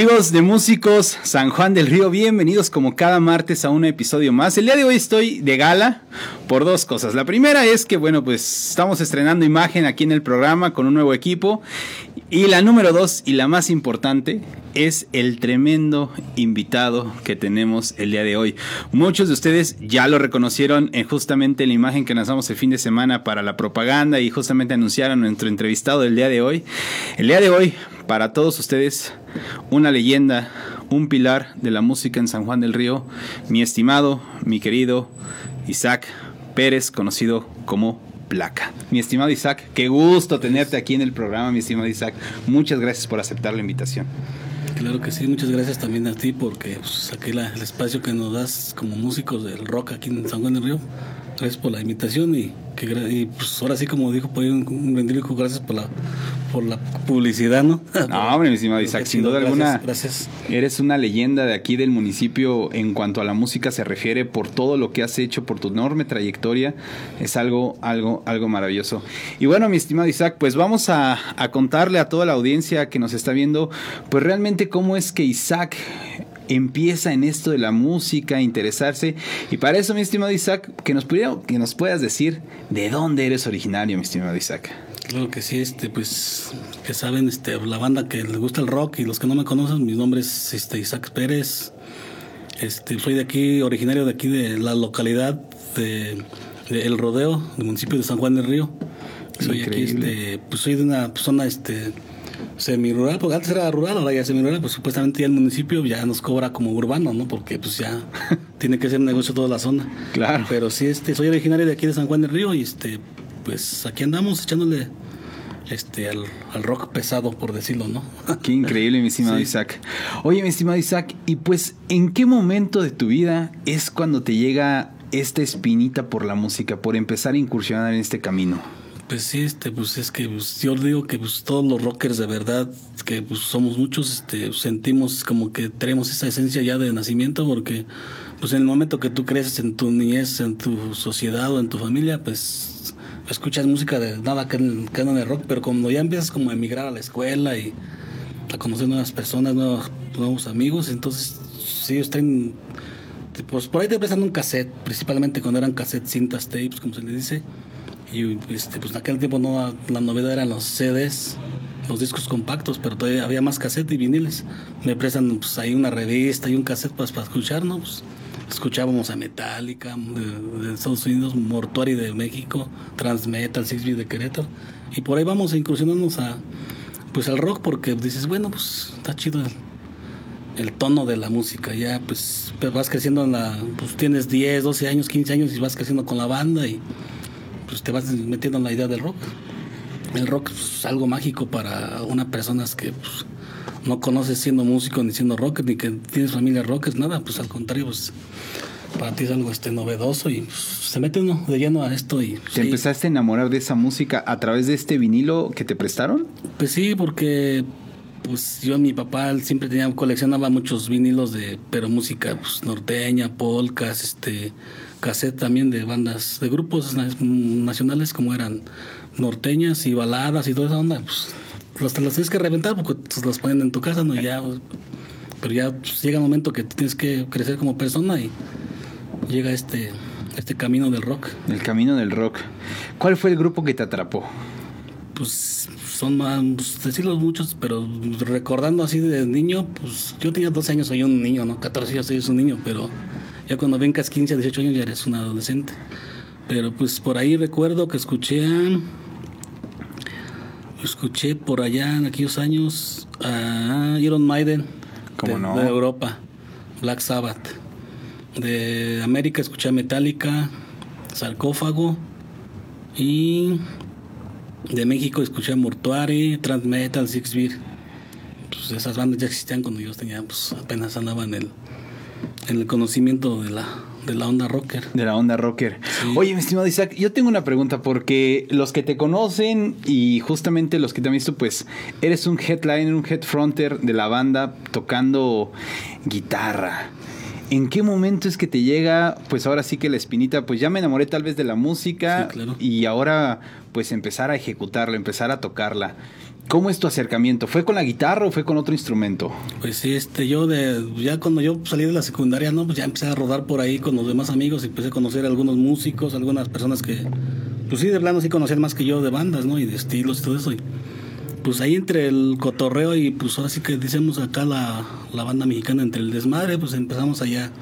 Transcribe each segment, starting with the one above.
Amigos de Músicos San Juan del Río, bienvenidos como cada martes a un episodio más. El día de hoy estoy de gala por dos cosas. La primera es que, bueno, pues estamos estrenando imagen aquí en el programa con un nuevo equipo. Y la número dos, y la más importante, es el tremendo invitado que tenemos el día de hoy. Muchos de ustedes ya lo reconocieron en justamente la imagen que lanzamos el fin de semana para la propaganda y justamente anunciaron nuestro entrevistado del día de hoy. El día de hoy, para todos ustedes, una leyenda, un pilar de la música en San Juan del Río, mi estimado, mi querido Isaac Pérez, conocido como placa. Mi estimado Isaac, qué gusto tenerte aquí en el programa, mi estimado Isaac. Muchas gracias por aceptar la invitación. Claro que sí, muchas gracias también a ti porque pues, aquí el espacio que nos das como músicos del rock aquí en San Juan del Río. Gracias por la invitación y, que, pues ahora sí como dijo pues, un, un gracias por la por la publicidad, ¿no? No, hombre, mi estimado Isaac, sin duda alguna. Gracias. Eres una leyenda de aquí del municipio en cuanto a la música se refiere por todo lo que has hecho, por tu enorme trayectoria. Es algo, algo, algo maravilloso. Y bueno, mi estimado Isaac, pues vamos a, a contarle a toda la audiencia que nos está viendo, pues realmente cómo es que Isaac empieza en esto de la música a interesarse. Y para eso, mi estimado Isaac, que nos, pudiera, que nos puedas decir de dónde eres originario, mi estimado Isaac. Claro que sí, este, pues, que saben, este, la banda que les gusta el rock y los que no me conocen, mi nombre es este, Isaac Pérez. Este, soy de aquí, originario de aquí de la localidad de, El Rodeo, del municipio de San Juan del Río. Soy aquí, este, pues soy de una zona este, semi-rural, porque antes era rural, ahora ya semi-rural, pues supuestamente ya el municipio ya nos cobra como urbano, ¿no? Porque pues ya tiene que ser negocio toda la zona. Claro. Pero sí, este, soy originario de aquí de San Juan del Río y este, pues aquí andamos echándole este al, rock pesado, por decirlo, ¿no? Qué increíble, mi estimado Isaac. Oye, mi estimado Isaac, y pues, ¿en qué momento de tu vida es cuando te llega esta espinita por la música, por empezar a incursionar en este camino? Pues sí, este, pues es que pues, yo digo que pues, todos los rockers de verdad, que pues, somos muchos, este, sentimos como que tenemos esa esencia ya de nacimiento, porque pues en el momento que tú creces en tu niñez, en tu sociedad o en tu familia, pues escuchas música de nada que, que no de rock, pero cuando ya empiezas como a emigrar a la escuela y a conocer nuevas personas, nuevos, nuevos amigos, entonces sí, están, pues por ahí te prestan un cassette, principalmente cuando eran cassette, cintas, tapes, como se le dice, y este, pues en aquel tiempo no, la novedad eran los CDs, los discos compactos, pero todavía había más cassette y viniles. Me prestan pues ahí una revista y un cassette pues, para escuchar, ¿no? Pues, escuchábamos a Metallica de, Estados Unidos, Mortuary de México, Transmetal, Six de Querétaro. Y por ahí vamos a incursionarnos a, pues al rock porque dices, bueno, pues está chido el, tono de la música. Ya pues vas creciendo en la, pues tienes 10, 12 años, 15 años y vas creciendo con la banda y pues te vas metiendo en la idea del rock. El rock pues, es algo mágico para una persona que pues, no conoces siendo músico ni siendo rocker, ni que tienes familia rockers, nada, pues al contrario, pues para ti es algo este novedoso y pues, se mete uno de lleno a esto y ¿Te empezaste a enamorar de esa música a través de este vinilo que te prestaron? Pues sí, porque pues yo mi papá siempre tenía coleccionaba muchos vinilos de pero música pues, norteña, polcas, este cassette también de bandas de grupos nacionales como eran norteñas y baladas y toda esa onda, pues pues te las tienes que reventar porque te las ponen en tu casa, ¿no? Y ya, pero ya pues, llega un momento que tienes que crecer como persona y llega este, este camino del rock. El camino del rock. ¿Cuál fue el grupo que te atrapó? Pues son más, pues, decirlos muchos, pero recordando así de niño, pues yo tenía 12 años, soy un niño, ¿no? 14 años soy un niño, pero ya cuando vengas 15 a 18 años ya eres un adolescente. Pero pues por ahí recuerdo que escuché a escuché por allá en aquellos años a Iron Maiden de, de, Europa, Black Sabbath. De América escuché a Metallica, Sarcófago y de México escuché a Mortuary, Transmetal, Six Beer. Pues esas bandas ya existían cuando yo tenía, pues apenas andaba en el, en el conocimiento de la, de la onda rocker. De la onda rocker. Oye, mi estimado Isaac, yo tengo una pregunta porque los que te conocen y justamente los que te han visto, pues eres un headliner, un headfronter de la banda tocando guitarra. ¿En qué momento es que te llega, pues ahora sí que la espinita, pues ya me enamoré tal vez de la música Sí, claro. y ahora pues empezar a ejecutarla, empezar a tocarla? ¿Cómo es tu acercamiento? ¿Fue con la guitarra o fue con otro instrumento? Pues sí, este, yo de, ya cuando yo salí de la secundaria, ¿no? Pues ya empecé a rodar por ahí con los demás amigos y empecé a conocer a algunos músicos, algunas personas que, pues sí, de plano sí conocían más que yo de bandas, ¿no? Y de estilos y todo eso. Y pues ahí entre el cotorreo y pues ahora sí que decimos acá la, la banda mexicana, entre el desmadre, pues empezamos allá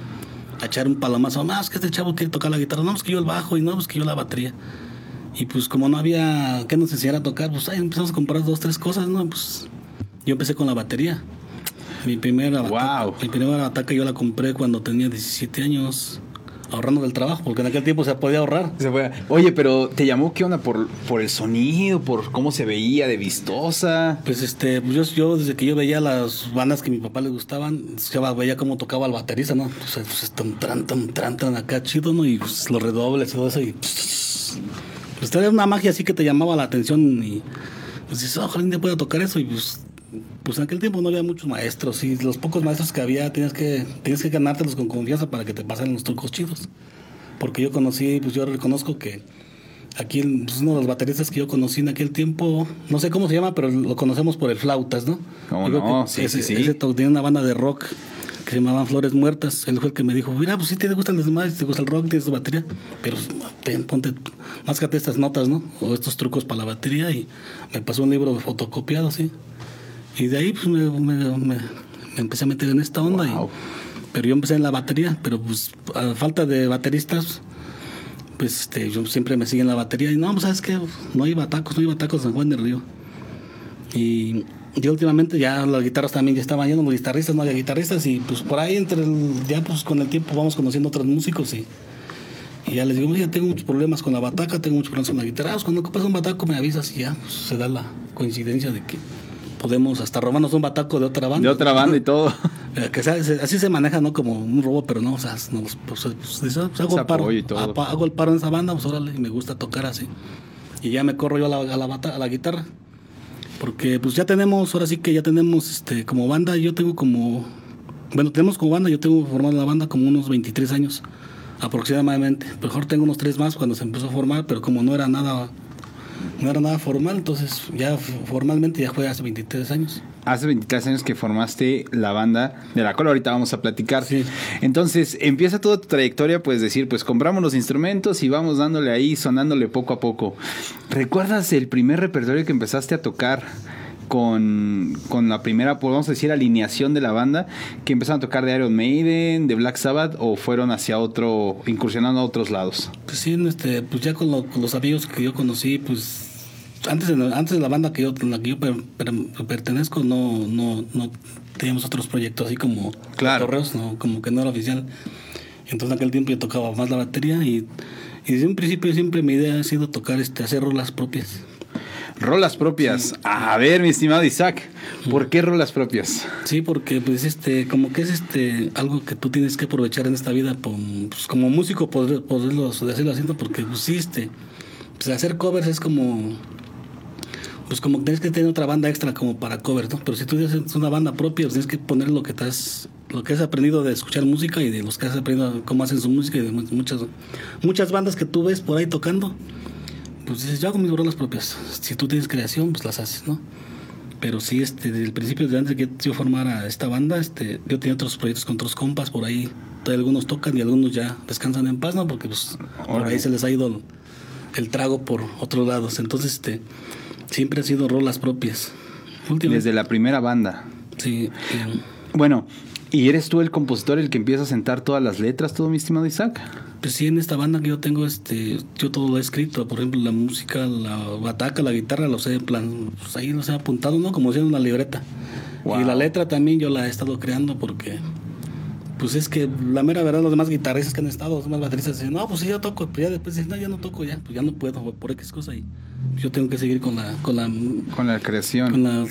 a echar un palomazo. Más que este chavo quiere tocar la guitarra, no, pues que yo el bajo y no, pues que yo la batería. Y pues como no había que nos enseñara a tocar, pues ahí empezamos a comprar dos, tres cosas, ¿no? Pues yo empecé con la batería. Mi primera bataca, Wow. mi primera bataca yo la compré cuando tenía 17 años, ahorrando del trabajo, porque en aquel tiempo se podía ahorrar. Se fue- Oye, pero ¿te llamó qué onda? ¿Por, por el sonido? ¿Por cómo se veía de vistosa? Pues este, pues yo, yo desde que yo veía las bandas que a mi papá le gustaban, ya veía cómo tocaba el baterista, ¿no? O sea, pues tan, tan, tan, tan, tan acá chido, ¿no? Y pues, los redobles y todo eso, y pues era una magia así que te llamaba la atención y pues dices, ojalá un día pueda tocar eso y pues pues en aquel tiempo no había muchos maestros y los pocos maestros que había tenías que tenías que ganártelos con confianza para que te pasaran los trucos chidos. Porque yo conocí, pues yo reconozco que aquí pues, uno de los bateristas que yo conocí en aquel tiempo, no sé cómo se llama, pero lo conocemos por el flautas, ¿no? ¿Cómo no? que Sí, ese, sí, sí. ese tenía una banda de rock que se llamaban Flores Muertas. Él fue el que me dijo, mira, pues si te gustan las demás, te gusta el rock, tienes batería, pero ten, ponte, máscate estas notas, ¿no? O estos trucos para la batería y me pasó un libro fotocopiado, sí. Y de ahí pues me, me- me- me empecé a meter en esta onda. y- Wow. pero yo empecé en la batería, pero pues a falta de bateristas, pues este, yo siempre me sigue en la batería y no, pues sabes que no hay batacos, no hay batacos en Juan del Río. Y yo últimamente ya las guitarras también ya estaban llenos de guitarristas, no había guitarristas y pues por ahí entre el- ya pues con el tiempo vamos conociendo otros músicos y, y ya les digo, mira, tengo muchos problemas con la bataca, tengo muchos problemas con la guitarra, pues, cuando ocupas un bataco me avisas y ya pues, se da la coincidencia de que podemos hasta robarnos un bataco de otra banda. De otra banda y todo. Eh, Que sea- se- así se maneja, ¿no? Como un robo, pero no, o sea, no, pues, pues, pues, ah, pues, hago el paro. y todo. hago el paro en esa banda, pues órale, y me gusta tocar así. Y ya me corro yo a la, a la, bata- a la guitarra. Porque pues ya tenemos, ahora sí que ya tenemos este como banda, yo tengo como, bueno, tenemos como banda, yo tengo formado la banda como unos 23 años aproximadamente. Mejor tengo unos tres más cuando se empezó a formar, pero como no era nada, no era nada formal, entonces ya formalmente ya fue hace 23 años. Hace 23 años que formaste la banda de la cual ahorita vamos a platicar. Sí. Entonces, empieza toda tu trayectoria, pues decir, pues compramos los instrumentos y vamos dándole ahí, sonándole poco a poco. ¿Recuerdas el primer repertorio que empezaste a tocar con, con la primera, pues, vamos a decir, alineación de la banda? ¿Que empezaron a tocar de Iron Maiden, de Black Sabbath o fueron hacia otro, incursionando a otros lados? Pues sí, este, pues ya con, lo- con los amigos que yo conocí, pues antes antes de la banda que yo, la que yo per- per- pertenezco, no, no, no teníamos otros proyectos así como Claro. no, como que no era oficial. Entonces en aquel tiempo yo tocaba más la batería y, y desde un principio siempre mi idea ha sido tocar, este, hacer rolas propias. Rolas propias. A ver, mi estimado Isaac, ¿por qué rolas propias? Sí, porque pues este, como que es este algo que tú tienes que aprovechar en esta vida, pues, como músico poder, poderlo ¿no? porque pues sí, este, pues hacer covers es como, pues como tienes que tener otra banda extra como para covers, ¿no? Pero si tú tienes una banda propia, pues tienes que poner lo que has, lo que has aprendido de escuchar música y de los que has aprendido cómo hacen su música y de mu- muchas, muchas bandas que tú ves por ahí tocando, pues dices, yo hago mis rolas propias. Si tú tienes creación, pues las haces, ¿no? Pero sí, este, desde el principio, desde antes de que yo formara esta banda, este, yo tenía otros proyectos con otros compas por ahí. Todavía algunos tocan y algunos ya descansan en paz, ¿no? Porque pues por ahí se les ha ido el trago por otros lados. Entonces, este, siempre ha sido rolas propias. Últimamente, Desde la primera banda. sí, eh, Bueno, ¿y eres tú el compositor el que empieza a sentar todas las letras, todo mi estimado Isaac? pues sí, en esta banda que yo tengo, este, yo todo lo he escrito. Por ejemplo, la música, la bataca, la guitarra, los he plan, pues ahí los he apuntado, ¿no? Como si en una libreta. Wow. Y la letra también yo la he estado creando porque, pues es que la mera verdad, los demás guitarristas que han estado, los demás bateristas dicen, no, pues sí, yo toco, pero ya después dicen, no, ya no toco, ya, pues ya no puedo, por X cosa. Y yo tengo que seguir con la, con la, Con la creación. con la,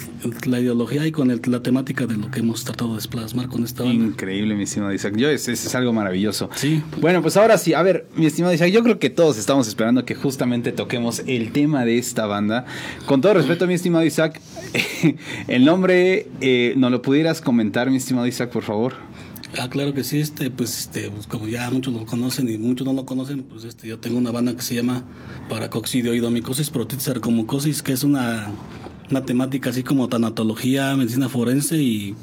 la ideología y con el- la temática de lo que hemos tratado de plasmar con esta banda. Increíble, mi estimado Isaac. Yo, es, es algo maravilloso. Sí. Bueno, pues ahora sí, a ver, mi estimado Isaac, yo creo que todos estamos esperando que justamente toquemos el tema de esta banda. Con todo respeto, mi estimado Isaac, el nombre, eh, ¿no lo pudieras comentar, mi estimado Isaac, por favor? Ah, claro que sí, este, pues, este, pues, como ya muchos lo conocen y muchos no lo conocen, pues, este, yo tengo una banda que se llama Paracoxidioidomicosis Protitis Sarcomucosis, que es una, una temática así como tanatología, medicina forense y,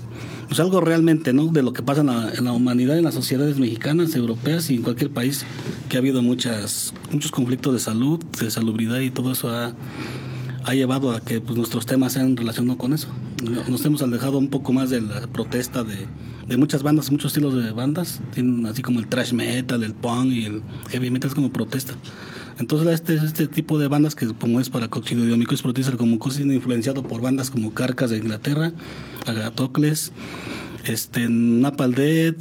pues, algo realmente, ¿no? De lo que pasa en la, en la humanidad, en las sociedades mexicanas, europeas y en cualquier país, que ha habido muchas, muchos conflictos de salud, de salubridad y todo eso ha ha llevado a que pues, nuestros temas sean relacionados con eso. Nos hemos alejado un poco más de la protesta de, de muchas bandas, muchos estilos de bandas, tienen así como el thrash metal, el punk y el heavy metal es como protesta. Entonces este, este tipo de bandas que como es para Coxidoidomicos Protester como cosas influenciado por bandas como Carcas de Inglaterra, Agatocles, este, Napal Dead,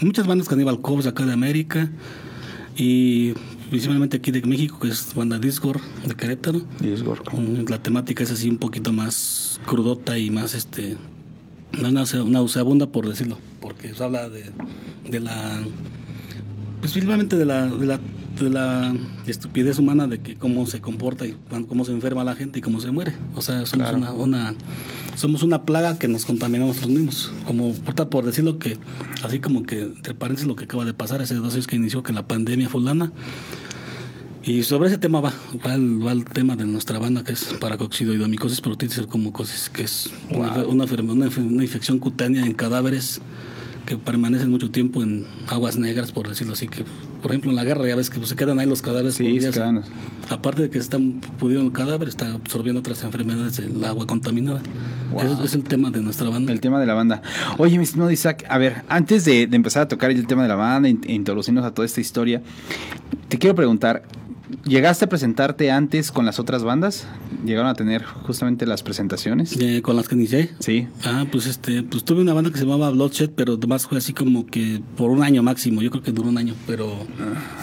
muchas bandas Cannibal Corpse acá de América y principalmente aquí de México, que es banda Discord de Querétaro. Discord. La temática es así un poquito más crudota y más este una nauseabunda por decirlo, porque se habla de, de la principalmente de la, de la de la estupidez humana de que cómo se comporta y cómo se enferma la gente y cómo se muere. O sea, somos una, una, somos una plaga que nos contaminamos nosotros mismos. Como por decirlo que, así como que entre paréntesis lo que acaba de pasar hace dos años que inició que la pandemia fulana. Y sobre ese tema va, va el, tema de nuestra banda que es paracoxidoidomicosis protitis como cosas que es una, una, una infección cutánea en cadáveres que permanecen mucho tiempo en aguas negras, por decirlo así, que por ejemplo en la guerra ya ves que pues, se quedan ahí los cadáveres. Sí, se quedan. Aparte de que están pudiendo el cadáver, está absorbiendo otras enfermedades el agua contaminada. Wow. es el tema de nuestra banda. El tema de la banda. Oye, mi estimado Isaac, a ver, antes de, de empezar a tocar el tema de la banda, introducirnos a toda esta historia, te quiero preguntar, ¿Llegaste a presentarte antes con las otras bandas? ¿Llegaron a tener justamente las presentaciones? Eh, ¿Con las que inicié? Sí. Ah, pues este, pues tuve una banda que se llamaba Bloodshed, pero además fue así como que por un año máximo, yo creo que duró un año, pero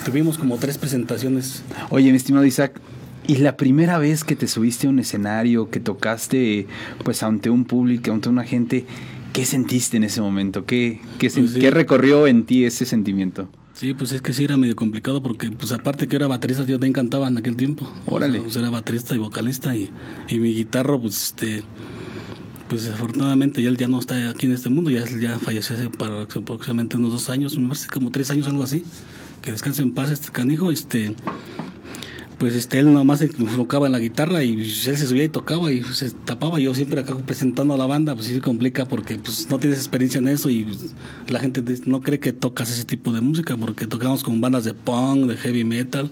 tuvimos como tres presentaciones. Oye, mi estimado Isaac, ¿y la primera vez que te subiste a un escenario, que tocaste pues ante un público, ante una gente, qué sentiste en ese momento? ¿Qué, qué, pues ¿qué recorrió en ti ese sentimiento? Sí, pues es que sí era medio complicado porque, pues aparte que era baterista, yo te encantaba en aquel tiempo. Órale. pues era baterista y vocalista y, y mi guitarro, pues este, pues afortunadamente ya él ya no está aquí en este mundo, ya, ya falleció hace para aproximadamente unos dos años, me parece como tres años, algo así. Que descanse en paz este canijo, este pues este, él nomás se enfocaba en la guitarra y él se subía y tocaba y se tapaba. Yo siempre acá presentando a la banda, pues sí se complica porque pues no tienes experiencia en eso y la gente no cree que tocas ese tipo de música porque tocamos con bandas de punk, de heavy metal,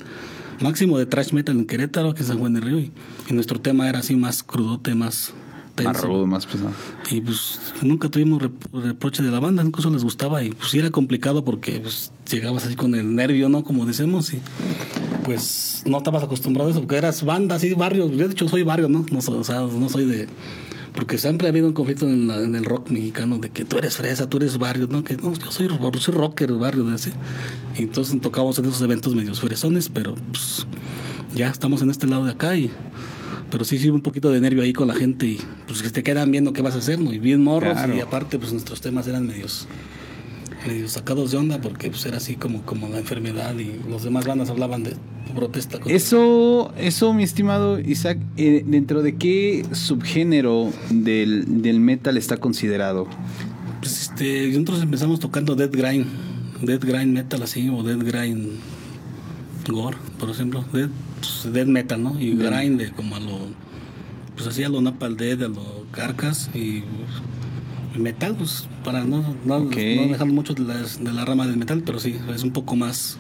máximo de thrash metal en Querétaro, que es San Juan de Río. Y, y nuestro tema era así más crudote, más más rudo, más pesado. Y pues nunca tuvimos reproche de la banda, incluso les gustaba y pues sí era complicado porque pues, llegabas así con el nervio, ¿no? Como decimos y pues no estabas acostumbrado a eso porque eras banda, así barrio, de hecho soy barrio, ¿no? no o sea, no soy de... Porque siempre ha habido un conflicto en, en, el rock mexicano de que tú eres fresa, tú eres barrio, ¿no? Que no, yo soy, soy rocker, barrio, de ese. Y entonces tocamos en esos eventos medios fresones, pero pues ya estamos en este lado de acá y pero sí sí un poquito de nervio ahí con la gente y pues que te quedan viendo qué vas a hacer, ¿no? Y bien morros y aparte pues nuestros temas eran medios medios sacados de onda porque pues era así como como la enfermedad y los demás bandas hablaban de protesta. Eso eso mi estimado Isaac, eh, dentro de qué subgénero del, del metal está considerado? Pues este, nosotros empezamos tocando dead grind, dead grind metal así o dead grind gore, por ejemplo, dead pues, death metal, ¿no? Y grind de como a lo, pues así a lo Napal Dead, a lo Carcas y, metal, pues para no, no, no dejar mucho de la, de la rama del metal, pero sí, es un poco más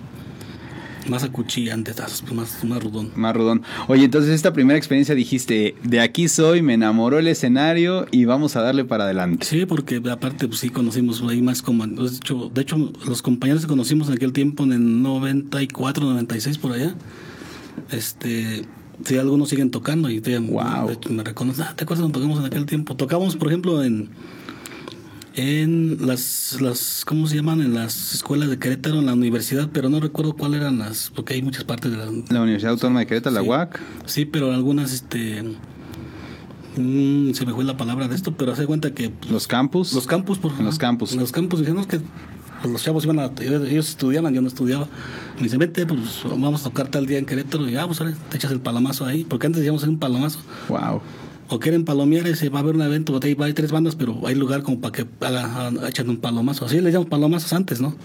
más acuchillante, más, más rudón. Más rudón. Oye, entonces esta primera experiencia dijiste, de aquí soy, me enamoró el escenario y vamos a darle para adelante. Sí, porque aparte pues sí conocimos ahí más como, de hecho, de hecho los compañeros que conocimos en aquel tiempo en el 94, 96 por allá, este, sí, algunos siguen tocando y te, wow. me reconocen, ah, ¿te acuerdas cuando tocamos en aquel tiempo? Tocamos, por ejemplo, en en las, las, ¿cómo se llaman? En las escuelas de Querétaro, en la universidad, pero no recuerdo cuáles eran las, porque hay muchas partes de la... La Universidad Autónoma de Querétaro, la UAC. Sí, pero algunas, este... Mm, se me fue la palabra de esto, pero hace cuenta que... Los campus. Los campus, por En los campus. En los campus, dijeron que pues, los chavos iban a... Ellos estudiaban, yo no estudiaba. Me dicen, vete, pues vamos a tocar tal día en Querétaro. Y, ah, pues te echas el palamazo ahí, porque antes íbamos a hacer un palamazo. Wow o quieren palomear, ese va a haber un evento, ahí va, hay tres bandas, pero hay lugar como para que haga, echen un palomazo. Así le llamamos palomazos antes, ¿no?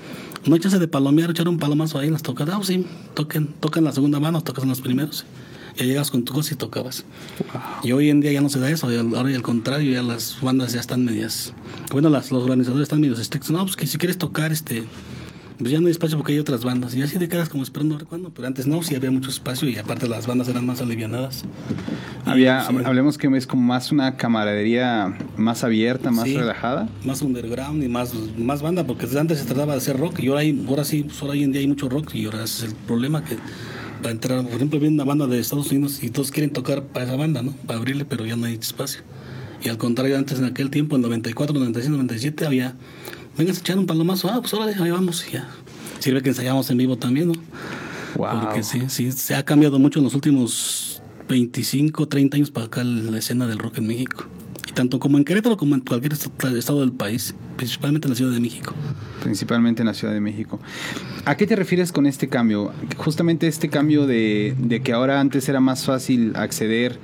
No chance de palomear, echar un palomazo ahí en las tocadas. Ah, sí, toquen, tocan la segunda mano, tocas en los primeros. Ya llegas con tu cosa y tocabas. Y hoy en día ya no se da eso, ahora al contrario, ya las bandas ya están medias. Bueno, las, los organizadores están medios estrictos. No, pues que si quieres tocar, este pues ya no hay espacio porque hay otras bandas. Y así te quedas como esperando a ver cuándo. Pero antes no, sí había mucho espacio y aparte las bandas eran más alivianadas. Había, hablemos que es como más una camaradería más abierta, más relajada. Más underground y más, más banda, porque antes se trataba de hacer rock y ahora, hay, ahora sí, pues hoy en día hay mucho rock y ahora ese es el problema que para entrar, por ejemplo, viene una banda de Estados Unidos y todos quieren tocar para esa banda, ¿no? Para abrirle, pero ya no hay espacio. Y al contrario, antes en aquel tiempo, en 94, 96, 97, había vengas a echar un palomazo, ah, pues ahora ahí vamos y ya. Sirve que ensayamos en vivo también, ¿no? Wow. Porque sí, sí, se ha cambiado mucho en los últimos 25, 30 años para acá la escena del rock en México. Tanto como en Querétaro como en cualquier estado del país, principalmente en la Ciudad de México. Principalmente en la Ciudad de México. ¿A qué te refieres con este cambio? Justamente este cambio de, de que ahora antes era más fácil acceder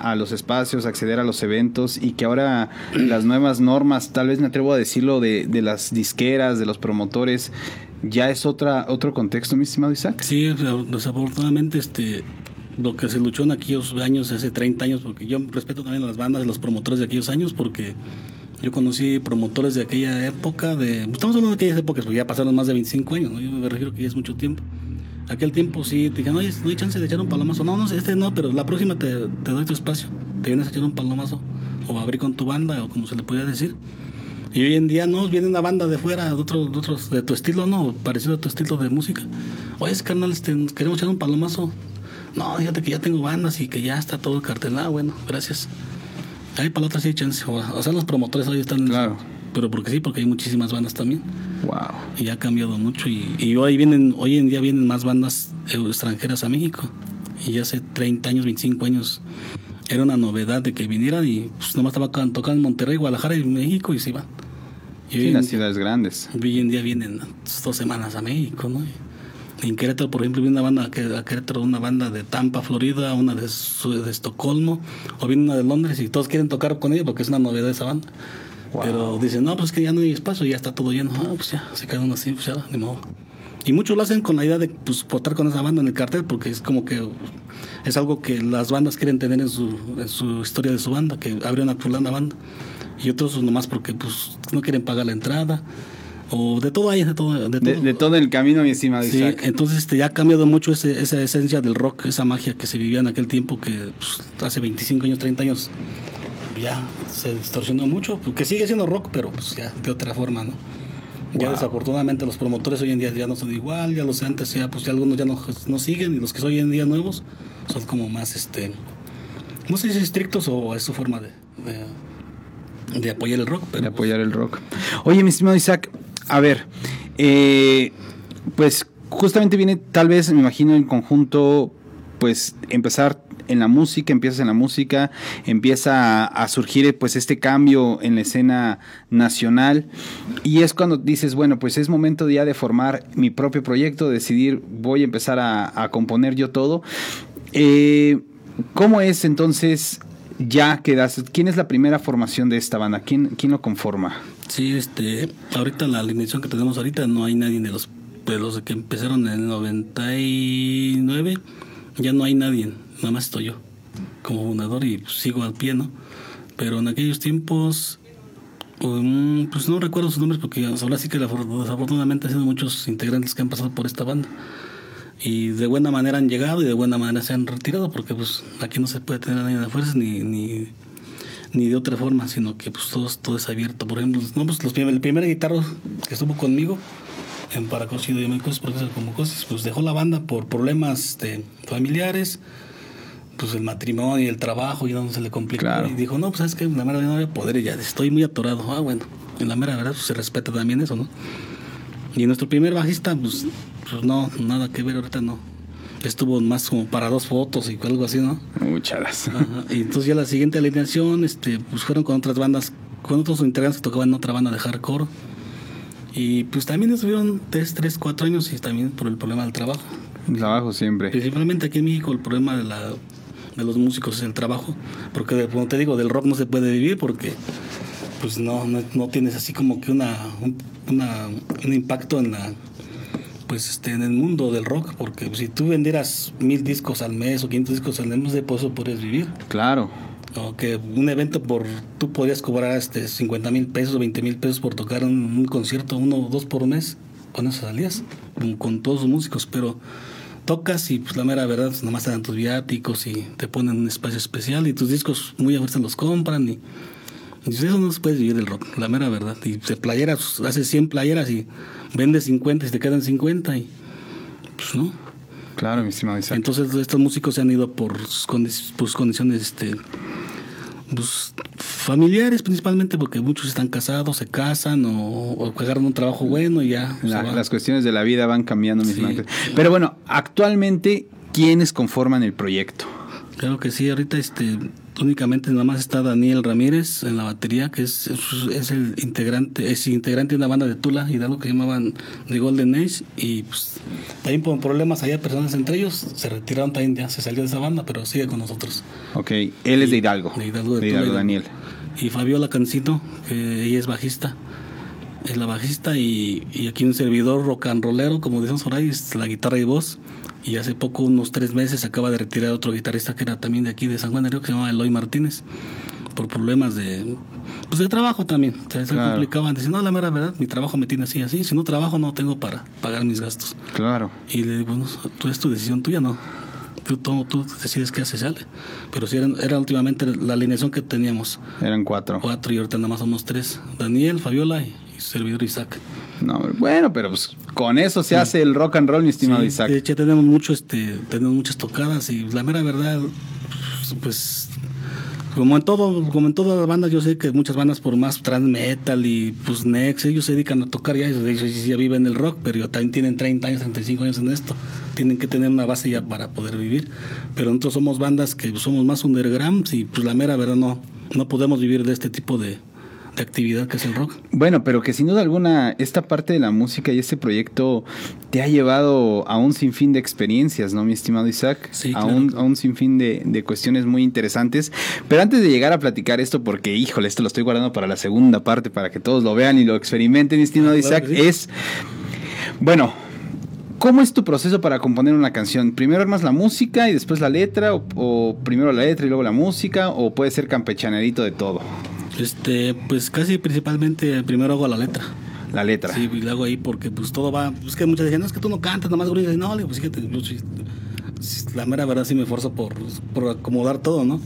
a los espacios, acceder a los eventos y que ahora las nuevas normas, tal vez me atrevo a decirlo, de, de las disqueras, de los promotores, ya es otra otro contexto, mi estimado Isaac. Sí, desafortunadamente este lo que se luchó en aquellos años, hace 30 años, porque yo respeto también a las bandas de los promotores de aquellos años, porque yo conocí promotores de aquella época, de estamos hablando de aquellas épocas, porque ya pasaron más de 25 años, yo me refiero que ya es mucho tiempo aquel tiempo sí, te dije, no, no hay chance de echar un palomazo. No, no este no, pero la próxima te, doy tu espacio. Te vienes a echar un palomazo. O a abrir con tu banda, o como se le pudiera decir. Y hoy en día no, viene una banda de fuera, de otros, de otros, de tu estilo, ¿no? Parecido a tu estilo de música. Oye, carnal, este, queremos echar un palomazo. No, fíjate que ya tengo bandas y que ya está todo el cartel. Ah, bueno, gracias. Ahí para la otra sí hay chance. O sea, los promotores hoy están. Claro. Pero porque sí, porque hay muchísimas bandas también. Wow. Y ha cambiado mucho. Y, hoy vienen, hoy en día vienen más bandas extranjeras a México. Y hace 30 años, 25 años, era una novedad de que vinieran y pues nomás estaba tocando en Monterrey, Guadalajara y México y se iban. Y en las ciudades grandes. Hoy en día vienen dos semanas a México, ¿no? En Querétaro, por ejemplo, viene una banda, a Querétaro, una banda de Tampa, Florida, una de, de Estocolmo, o viene una de Londres y todos quieren tocar con ella porque es una novedad esa banda. Pero dicen, no, pues que ya no hay espacio, ya está todo lleno. Ah, pues ya, se quedan así, pues ya, de modo. Y muchos lo hacen con la idea de pues, votar con esa banda en el cartel, porque es como que es algo que las bandas quieren tener en su, en su historia de su banda, que abre una fulana banda. Y otros nomás porque pues no quieren pagar la entrada. O de todo hay, de todo. De todo, de, todo el camino, mi estimado sí, entonces este, ya ha cambiado mucho ese, esa esencia del rock, esa magia que se vivía en aquel tiempo, que pues, hace 25 años, 30 años ya se distorsionó mucho, porque sigue siendo rock, pero pues ya de otra forma, ¿no? Ya desafortunadamente los promotores hoy en día ya no son igual, ya los de antes ya pues ya algunos ya no, no siguen y los que son hoy en día nuevos son como más este no sé si estrictos o es su forma de, de, apoyar el rock. de apoyar el rock. Oye, mi estimado Isaac, a ver, eh, pues justamente viene tal vez, me imagino, en conjunto, pues empezar en la música, empiezas en la música, empieza a, surgir pues este cambio en la escena nacional y es cuando dices, bueno, pues es momento ya de formar mi propio proyecto, decidir, voy a empezar a, componer yo todo. Eh, ¿Cómo es entonces ya quedas? ¿Quién es la primera formación de esta banda? ¿Quién, quién lo conforma? Sí, este, ahorita la alineación que tenemos ahorita no hay nadie de los, de los que empezaron en el 99, ya no hay nadie nada más estoy yo como fundador y sigo al pie, ¿no? Pero en aquellos tiempos, um, pues no recuerdo sus nombres porque ahora sí que desafortunadamente han sido muchos integrantes que han pasado por esta banda. Y de buena manera han llegado y de buena manera se han retirado porque pues aquí no se puede tener a nadie de fuerzas ni, ni, ni de otra forma, sino que pues todo, todo es abierto. Por ejemplo, no, pues los el primer guitarro que estuvo conmigo en Paracosido y porque como cosas, pues dejó la banda por problemas este, familiares pues el matrimonio y el trabajo y donde se le complicó. Y dijo, no, pues sabes que la mera no voy a poder y ya estoy muy atorado. Ah, bueno, en la mera verdad pues, se respeta también eso, ¿no? Y nuestro primer bajista, pues, pues no, nada que ver, ahorita no. Estuvo más como para dos fotos y algo así, ¿no? Muchas. Y entonces ya la siguiente alineación, este, pues fueron con otras bandas, con otros integrantes que tocaban en otra banda de hardcore. Y pues también estuvieron tres, tres, cuatro años y también por el problema del trabajo. trabajo siempre. Principalmente aquí en México el problema de la de los músicos es el trabajo, porque como te digo, del rock no se puede vivir porque pues no, no, no tienes así como que una, un, una, un impacto en la pues este en el mundo del rock, porque si tú vendieras mil discos al mes o 500 discos al mes, de eso podrías vivir. Claro. O que un evento por, tú podrías cobrar este 50 mil pesos o 20 mil pesos por tocar un, un concierto, uno o dos por mes, con eso salías, con, con todos los músicos, pero tocas y pues la mera verdad, pues, nomás te dan tus viáticos y te ponen un espacio especial y tus discos muy a veces los compran y, y eso no se puede vivir del rock, la mera verdad. Y se playeras, haces 100 playeras y vendes 50 y te quedan 50 y pues no. Claro, mi estimado Isaac. Entonces estos músicos se han ido por sus, condi- por sus condiciones este, pues, familiares principalmente porque muchos están casados, se casan o, o agarran un trabajo bueno y ya. La- las cuestiones de la vida van cambiando, mi Sí. Pero bueno, actualmente, ¿quiénes conforman el proyecto? Claro que sí, ahorita este únicamente nada más está Daniel Ramírez en la batería, que es, es, el integrante, es integrante de una banda de Tula y de algo que llamaban The Golden Age, y pues también por problemas allá personas entre ellos, se retiraron también ya, se salió de esa banda, pero sigue con nosotros. Ok, él es de Hidalgo. De Hidalgo, de de Tula, Hidalgo. Daniel. Y Fabiola Cancito, que ella es bajista. Es la bajista y, y aquí un servidor rock and rollero, como decimos por ahí, es la guitarra y voz. Y hace poco, unos tres meses, se acaba de retirar otro guitarrista que era también de aquí de San Juan de Río, que se llamaba Eloy Martínez, por problemas de, pues de trabajo también. O sea, se Claro. complicaban. Dice, no, la mera verdad, mi trabajo me tiene así, así. Si no trabajo, no tengo para pagar mis gastos. Claro. Y le digo, no, tú es tu decisión tuya, no. Tú, tú, tú decides qué hace, sale. Pero sí, era, era últimamente la alineación que teníamos Eran cuatro. cuatro y ahorita nada más somos tres. Daniel, Fabiola y, y servidor Isaac. No, bueno, pero pues con eso se hace el rock and roll, mi estimado Sí, Isaac. De hecho, tenemos mucho, este, tenemos muchas tocadas y la mera verdad, pues como en todo, como en todas las bandas, yo sé que muchas bandas por más trans metal y pues next, ellos se dedican a tocar ya, ellos, ellos ya viven el rock, pero también tienen 30 años, 35 años en esto. Tienen que tener una base ya para poder vivir. Pero nosotros somos bandas que somos más underground y pues la mera verdad no, no podemos vivir de este tipo de, de actividad que es el rock. Bueno, pero que sin duda alguna esta parte de la música y este proyecto te ha llevado a un sinfín de experiencias, ¿no, mi estimado Isaac? Sí, a, claro. un, a un sinfín de, de cuestiones muy interesantes. Pero antes de llegar a platicar esto, porque híjole, esto lo estoy guardando para la segunda parte, para que todos lo vean y lo experimenten, mi estimado Ah, claro Isaac, sí. es, bueno, ¿Cómo es tu proceso para componer una canción? ¿Primero armas la música y después la letra? ¿O, o primero la letra y luego la música? ¿O puede ser campechanerito de todo? Este, pues casi principalmente primero hago la letra. La letra. Sí, y lo hago ahí porque pues todo va, pues que muchas dicen, no, es que tú no cantas, nomás gritas, no, pues fíjate, la mera verdad sí me esfuerzo por, por acomodar todo, ¿no?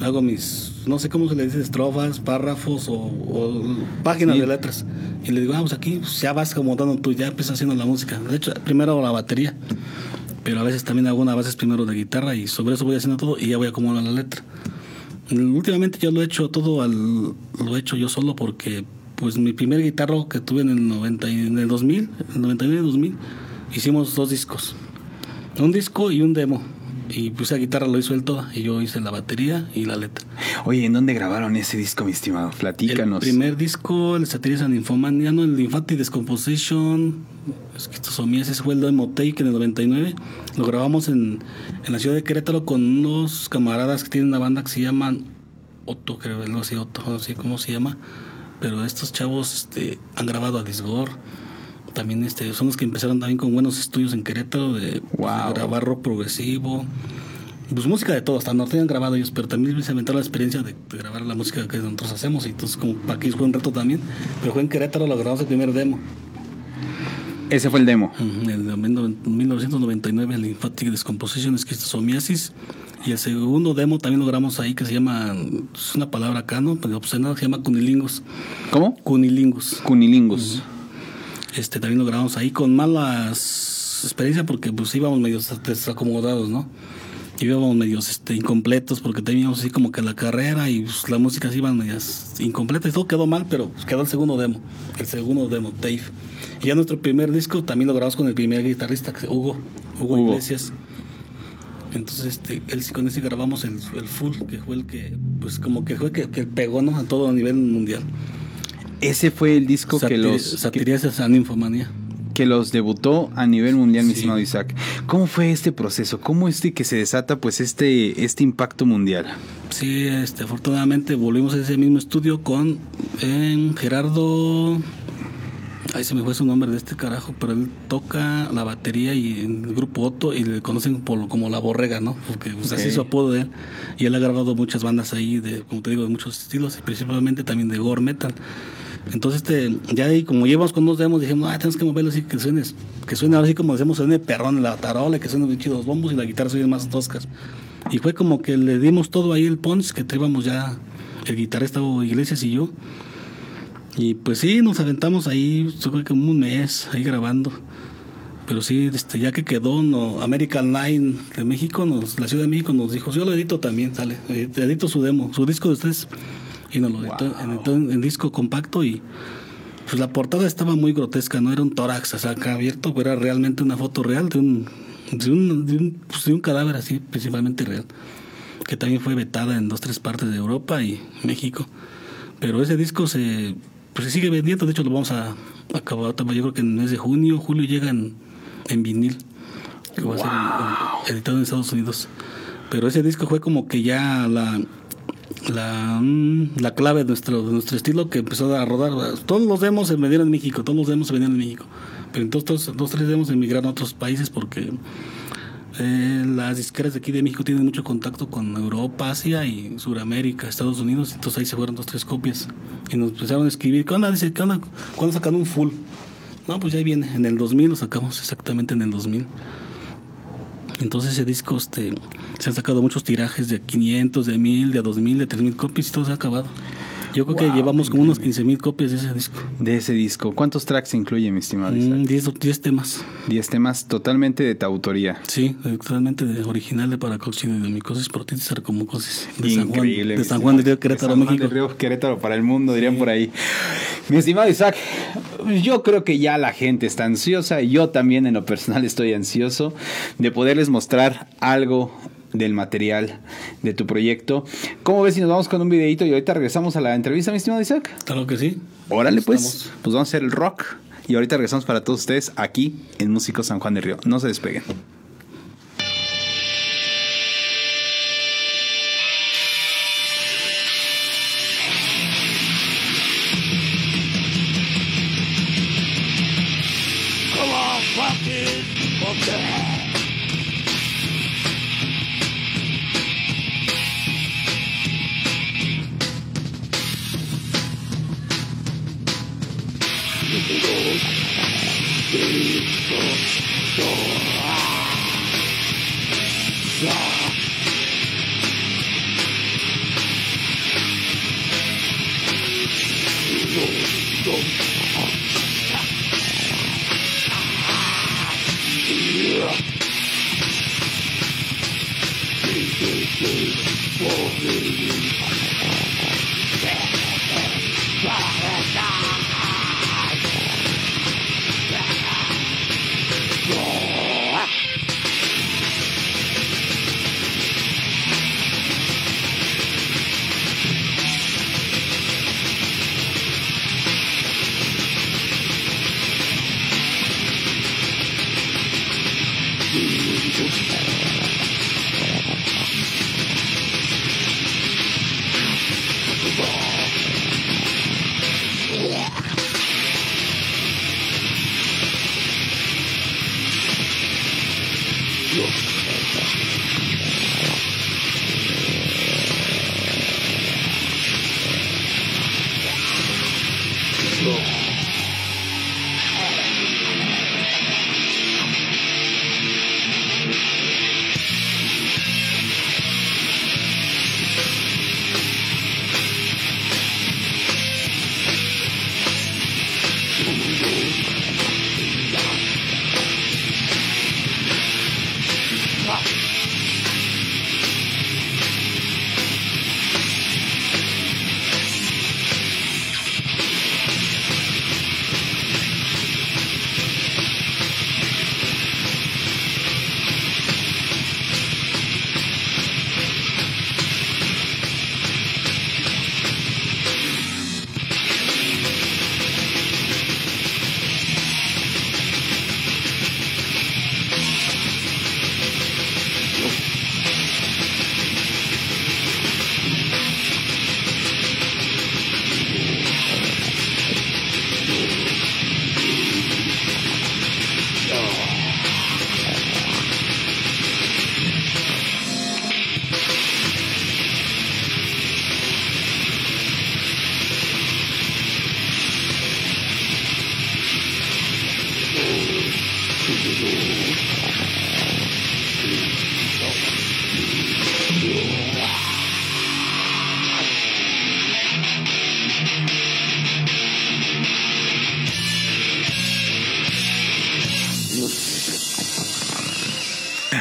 Hago mis, no sé cómo se le dice, estrofas, párrafos o, o páginas Sí. de letras. Y le digo, vamos aquí, pues ya vas acomodando tú, ya empiezas haciendo la música. De hecho, primero hago la batería, pero a veces también hago una bases primero de guitarra y sobre eso voy haciendo todo y ya voy acomodando la letra. Últimamente yo lo he hecho todo al, lo he hecho yo solo porque pues mi primer guitarro que tuve en el 90 y en el 2000, en el 99 2000 hicimos dos discos. Un disco y un demo. Y pues esa guitarra lo hizo él toda y yo hice la batería y la letra. Oye, ¿en dónde grabaron ese disco, mi estimado? Platícanos. El primer disco, el Ninfomania, no, el Infatti Descomposition, Esquizosomía, ese fue el demo take en el 99. Lo grabamos en, en la ciudad de Querétaro con unos camaradas que tienen una banda que se llaman Otto, creo, no sé, Otto, no sé cómo se llama. Pero estos chavos este, han grabado a Disgor. También este, son los que empezaron también con buenos estudios en Querétaro de, Wow. de grabar rock progresivo. Pues música de todo, hasta norte han grabado ellos, pero también se inventaron la experiencia de, de grabar la música que nosotros hacemos. Y entonces, como para aquí fue un reto también. Pero fue en Querétaro, lo grabamos el primer demo. Ese fue el demo. En el 1999, el Lymphatic Descomposition, Esquistosomiasis. Y el segundo demo también lo grabamos ahí, que se llama, es una palabra acá, ¿no? Pero obscenada, se llama Cunilingus. ¿Cómo? Cunilingus. Cunilingus. Este también lo grabamos ahí con malas experiencias porque pues íbamos medio desacomodados, ¿no? Íbamos medios este, incompletos porque teníamos así como que la carrera y pues, la música se iban medias incompletas y todo quedó mal, pero pues, quedó el segundo demo, el segundo demo, Dave. Y ya nuestro primer disco también lo grabamos con el primer guitarrista, que Hugo, Hugo, Hugo. Iglesias. Entonces, este, él sí con ese grabamos el, el full, que fue el que, pues como que fue que, que pegó, ¿no? A todo a nivel mundial. Ese fue el disco que los... Satirias a Ninfomanía. Que los debutó a nivel mundial, mi estimado Isaac. ¿Cómo fue este proceso? ¿Cómo es que se desata pues este, este impacto mundial? Sí, este, afortunadamente volvimos a ese mismo estudio con eh, Gerardo Ahí se me fue su nombre de este carajo, pero él toca la batería y en el grupo Otto y le conocen por, como la borrega, ¿no? Porque pues, así es su apodo de él. Y él ha grabado muchas bandas ahí, de, como te digo, de muchos estilos, y principalmente también de gore metal. Entonces, este, ya ahí, como llevamos con unos demos, dijimos, ah, tenemos que moverlo así, que suene, que suene así como decimos, suene perrón la tarola, que suene bien chido los bombos y la guitarra suene más toscas. Y fue como que le dimos todo ahí el punch, que traíamos ya el guitarrista Iglesias y yo y pues sí, nos aventamos ahí, yo creo que un mes ahí grabando. Pero sí, este, ya que quedó no, American Line de México, nos, la Ciudad de México nos dijo, yo lo edito también, sale, edito su demo, su disco de ustedes. Y nos lo editó, en, disco compacto y pues la portada estaba muy grotesca, no era un tórax o sea, acá abierto, pero era realmente una foto real de un, de un, de un, pues, de un cadáver así, principalmente real, que también fue vetada en dos, tres partes de Europa y México. Pero ese disco se pues se sigue vendiendo, de hecho lo vamos a acabar, yo creo que en el mes de junio, julio llega en, vinil, que va a ser editado en Estados Unidos. Pero ese disco fue como que ya la, la, mm, la clave de nuestro, de nuestro estilo que empezó a rodar. Todos los demos se vendieron en México, todos los demos se vendieron en México. Pero entonces dos, tres demos emigraron a otros países porque eh, las disqueras de aquí de México tienen mucho contacto con Europa, Asia y Sudamérica, Estados Unidos. Entonces ahí se fueron dos, tres copias. Y nos empezaron a escribir, ¿qué onda? Dice, ¿qué onda? ¿Cuándo sacan un full? No, pues ya viene. En el 2000 lo sacamos exactamente en el 2000. Entonces ese disco este, se han sacado muchos tirajes de 500, de 1000, de 2000, de 3000 copias y todo se ha acabado. Yo creo que llevamos como unos 15 mil copias de ese disco. De ese disco. ¿Cuántos tracks incluye, mi estimado? 10 mm, temas. 10 temas totalmente de tu autoría. Sí, totalmente de original de Paracoxino y de mi cosas como cosas de Increíble. de San Juan del Río Querétaro, San Juan México. Río Querétaro para el mundo, dirían por ahí. Mi estimado Isaac, yo creo que ya la gente está ansiosa. Yo también en lo personal estoy ansioso de poderles mostrar algo del material de tu proyecto. ¿Cómo ves si nos vamos con un videito y ahorita regresamos a la entrevista, mi estimado Isaac? Claro que sí. Órale, pues. Pues vamos a hacer el rock y ahorita regresamos para todos ustedes aquí en Músico San Juan de Río. No se despeguen.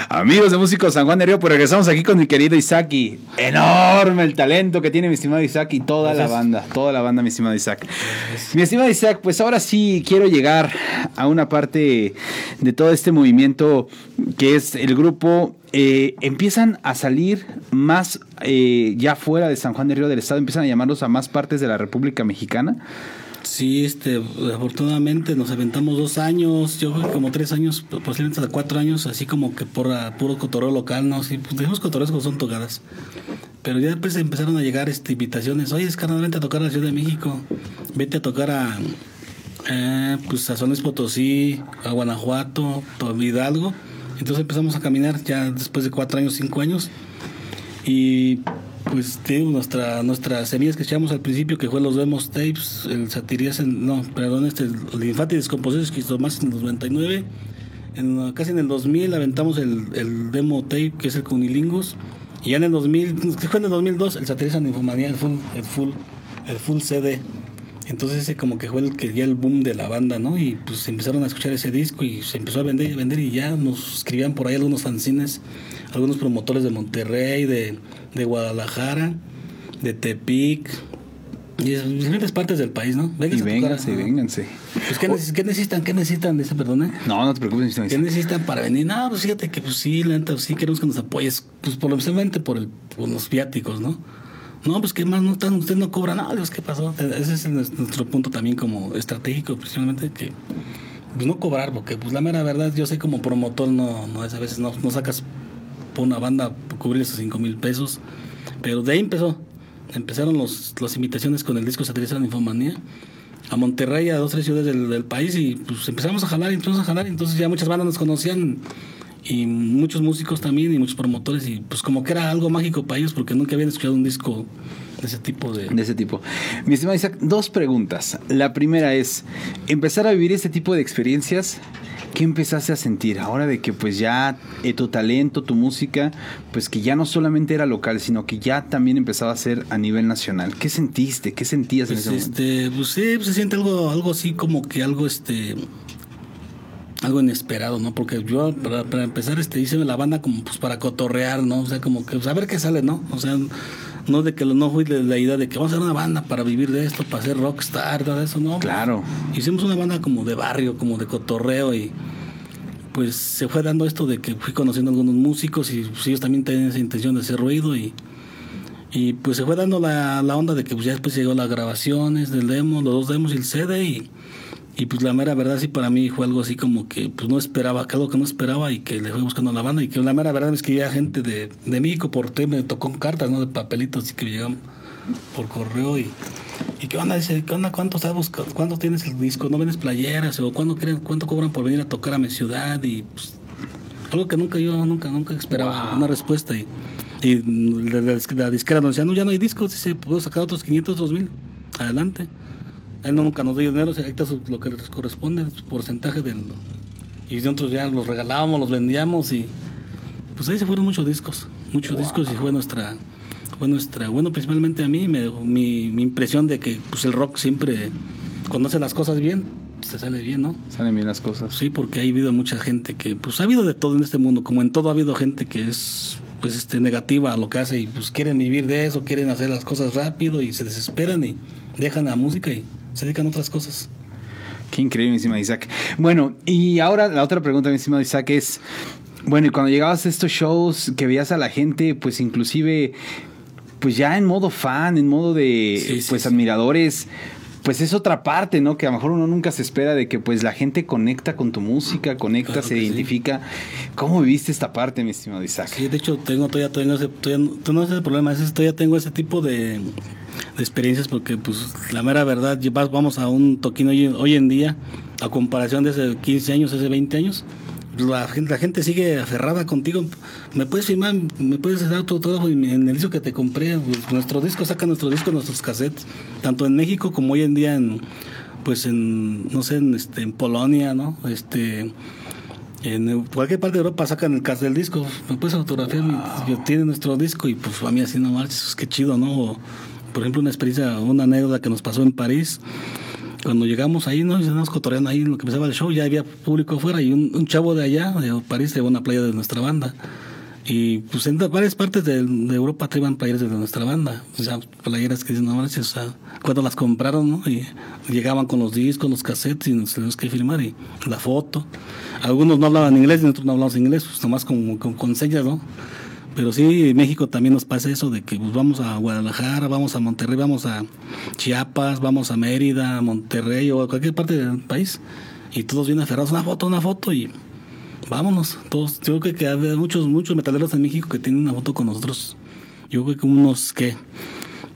Amigos de Músicos San Juan de Río, pues regresamos aquí con mi querido Isaki. Enorme el talento que tiene mi estimado Isaac y toda la banda, toda la banda, mi estimado Isaac. Mi estimado Isaac, pues ahora sí quiero llegar a una parte de todo este movimiento que es el grupo. Eh, empiezan a salir más eh, ya fuera de San Juan de Río del Estado, empiezan a llamarlos a más partes de la República Mexicana. Sí, este, afortunadamente nos aventamos dos años, yo creo como tres años, posiblemente hasta cuatro años, así como que por puro cotorreo local, ¿no? Sí, pues dejamos cotorreos como son tocadas. Pero ya después empezaron a llegar este, invitaciones, oye, es carnal, vente a tocar a la Ciudad de México, vete a tocar a, eh, pues a San Potosí, a Guanajuato, a Hidalgo. Entonces empezamos a caminar ya después de cuatro años, cinco años. Y pues tenemos nuestra, nuestras semillas que echamos al principio, que fue los demos tapes, el Satirías, no, perdón, este, el Infante hizo más en el 99. En, casi en el 2000 aventamos el, el demo tape, que es el Cunilingus. Y ya en el 2000, que fue en el 2002, el Satirías Infomanía, el full, el full, el full CD. Entonces ese como que fue el que ya el boom de la banda, ¿no? Y pues empezaron a escuchar ese disco y se empezó a vender y vender y ya nos escribían por ahí algunos fanzines, algunos promotores de Monterrey, de, de Guadalajara, de Tepic, y de diferentes partes del país, ¿no? Vénganse, y vénganse, vénganse. Pues, ¿qué, necesitan? ¿Qué necesitan? Dice, perdón. No, no te preocupes. ¿Qué necesitan para venir? No, pues fíjate que pues sí, la neta, sí queremos que nos apoyes, pues por lo menos por, el, por los viáticos, ¿no? No, pues qué más, no están, usted no cobra nada, Dios, ¿qué pasó? Ese es nuestro punto también como estratégico, precisamente, que pues no cobrar, porque pues la mera verdad, yo sé como promotor no, no es a veces no, no sacas por una banda cubrir esos cinco mil pesos, pero de ahí empezó, empezaron los, las invitaciones con el disco Satirizado Infomanía a Monterrey, a dos tres ciudades del, del, país y pues empezamos a jalar, empezamos a jalar, entonces ya muchas bandas nos conocían y muchos músicos también y muchos promotores y pues como que era algo mágico para ellos porque nunca habían escuchado un disco de ese tipo de... De ese tipo. Mi estimado Isaac, dos preguntas. La primera es, empezar a vivir este tipo de experiencias, ¿qué empezaste a sentir ahora de que pues ya eh, tu talento, tu música, pues que ya no solamente era local, sino que ya también empezaba a ser a nivel nacional? ¿Qué sentiste? ¿Qué sentías en ese este, momento? Pues sí, pues se siente algo, algo así como que algo este algo inesperado, ¿no? Porque yo, para, empezar, este, hice la banda como pues para cotorrear, ¿no? O sea, como que, pues, a ver qué sale, ¿no? O sea, no de que no fui de la idea de que vamos a hacer una banda para vivir de esto, para ser rockstar, todo eso, ¿no? Claro. Hicimos una banda como de barrio, como de cotorreo y pues se fue dando esto de que fui conociendo a algunos músicos y pues, ellos también tenían esa intención de hacer ruido y, y pues se fue dando la, la onda de que pues ya después llegó las grabaciones del demo, los dos demos y el CD y y pues la mera verdad sí para mí fue algo así como que pues no esperaba, que algo que no esperaba y que le fui buscando a la banda y que la mera verdad es que ya gente de, de México por te me tocó cartas, ¿no? De papelitos y que llegan por correo y, y qué onda, dice, ¿qué onda? ¿Cuánto sabes? ¿Cuándo tienes el disco? ¿No vendes playeras? ¿O cuándo quieren, cuánto cobran por venir a tocar a mi ciudad? Y pues algo que nunca yo nunca, nunca esperaba una respuesta y, y la, disquera nos decía, no, ya no hay discos, dice, puedo sacar otros 500, 2000, adelante. Él nunca nos dio dinero, ahí está lo que les corresponde, el porcentaje del... Y nosotros ya los regalábamos, los vendíamos y pues ahí se fueron muchos discos, muchos discos y fue nuestra, fue nuestra, bueno, principalmente a mí, me, mi, mi impresión de que pues el rock siempre, cuando hace las cosas bien, se sale bien, ¿no? Salen bien las cosas. Sí, porque ha habido mucha gente que, pues ha habido de todo en este mundo, como en todo ha habido gente que es pues este negativa a lo que hace y pues quieren vivir de eso, quieren hacer las cosas rápido y se desesperan y dejan la música y se dedican a otras cosas. Qué increíble, mi estimado Isaac. Bueno, y ahora la otra pregunta, mi estimado Isaac, es, bueno, y cuando llegabas a estos shows que veías a la gente, pues inclusive, pues ya en modo fan, en modo de, pues admiradores, pues es otra parte, ¿no? Que a lo mejor uno nunca se espera de que pues la gente conecta con tu música, conecta, se identifica. ¿Cómo viviste esta parte, mi estimado Isaac? Sí, de hecho tengo todavía, tengo ese, todavía, no es el problema, es todavía tengo ese tipo de, de experiencias porque pues la mera verdad, vamos a un toquín hoy, hoy en día, a comparación de hace 15 años, hace 20 años, la gente, la gente sigue aferrada contigo. ¿Me puedes firmar? ¿Me puedes dar tu trabajo en el disco que te compré? Pues, nuestro disco saca nuestro disco, nuestros cassettes, tanto en México como hoy en día en, pues en, no sé, en, este, en Polonia, ¿no? Este, en cualquier parte de Europa sacan el cassette del disco. ¿Me puedes autografiar? Tiene nuestro disco y pues a mí así no marches, qué chido, ¿no? Por ejemplo, una experiencia, una anécdota que nos pasó en París cuando llegamos ahí, ¿no? Y nos cotorreando ahí en lo que empezaba el show, ya había público afuera y un, un chavo de allá, de París, de una playa de nuestra banda. Y pues en varias partes de, de Europa traían playeras de nuestra banda. O sea, playeras que dicen, no o sea, cuando las compraron, ¿no? Y llegaban con los discos, los cassettes y nos teníamos que filmar y la foto. Algunos no hablaban inglés y nosotros no hablábamos inglés, pues nomás con, con, con señas, ¿no? Pero sí, en México también nos pasa eso de que pues, vamos a Guadalajara, vamos a Monterrey, vamos a Chiapas, vamos a Mérida, Monterrey o a cualquier parte del país. Y todos vienen aferrados, una foto, una foto y vámonos. Todos, yo creo que hay muchos, muchos metaleros en México que tienen una foto con nosotros. Yo creo que unos que,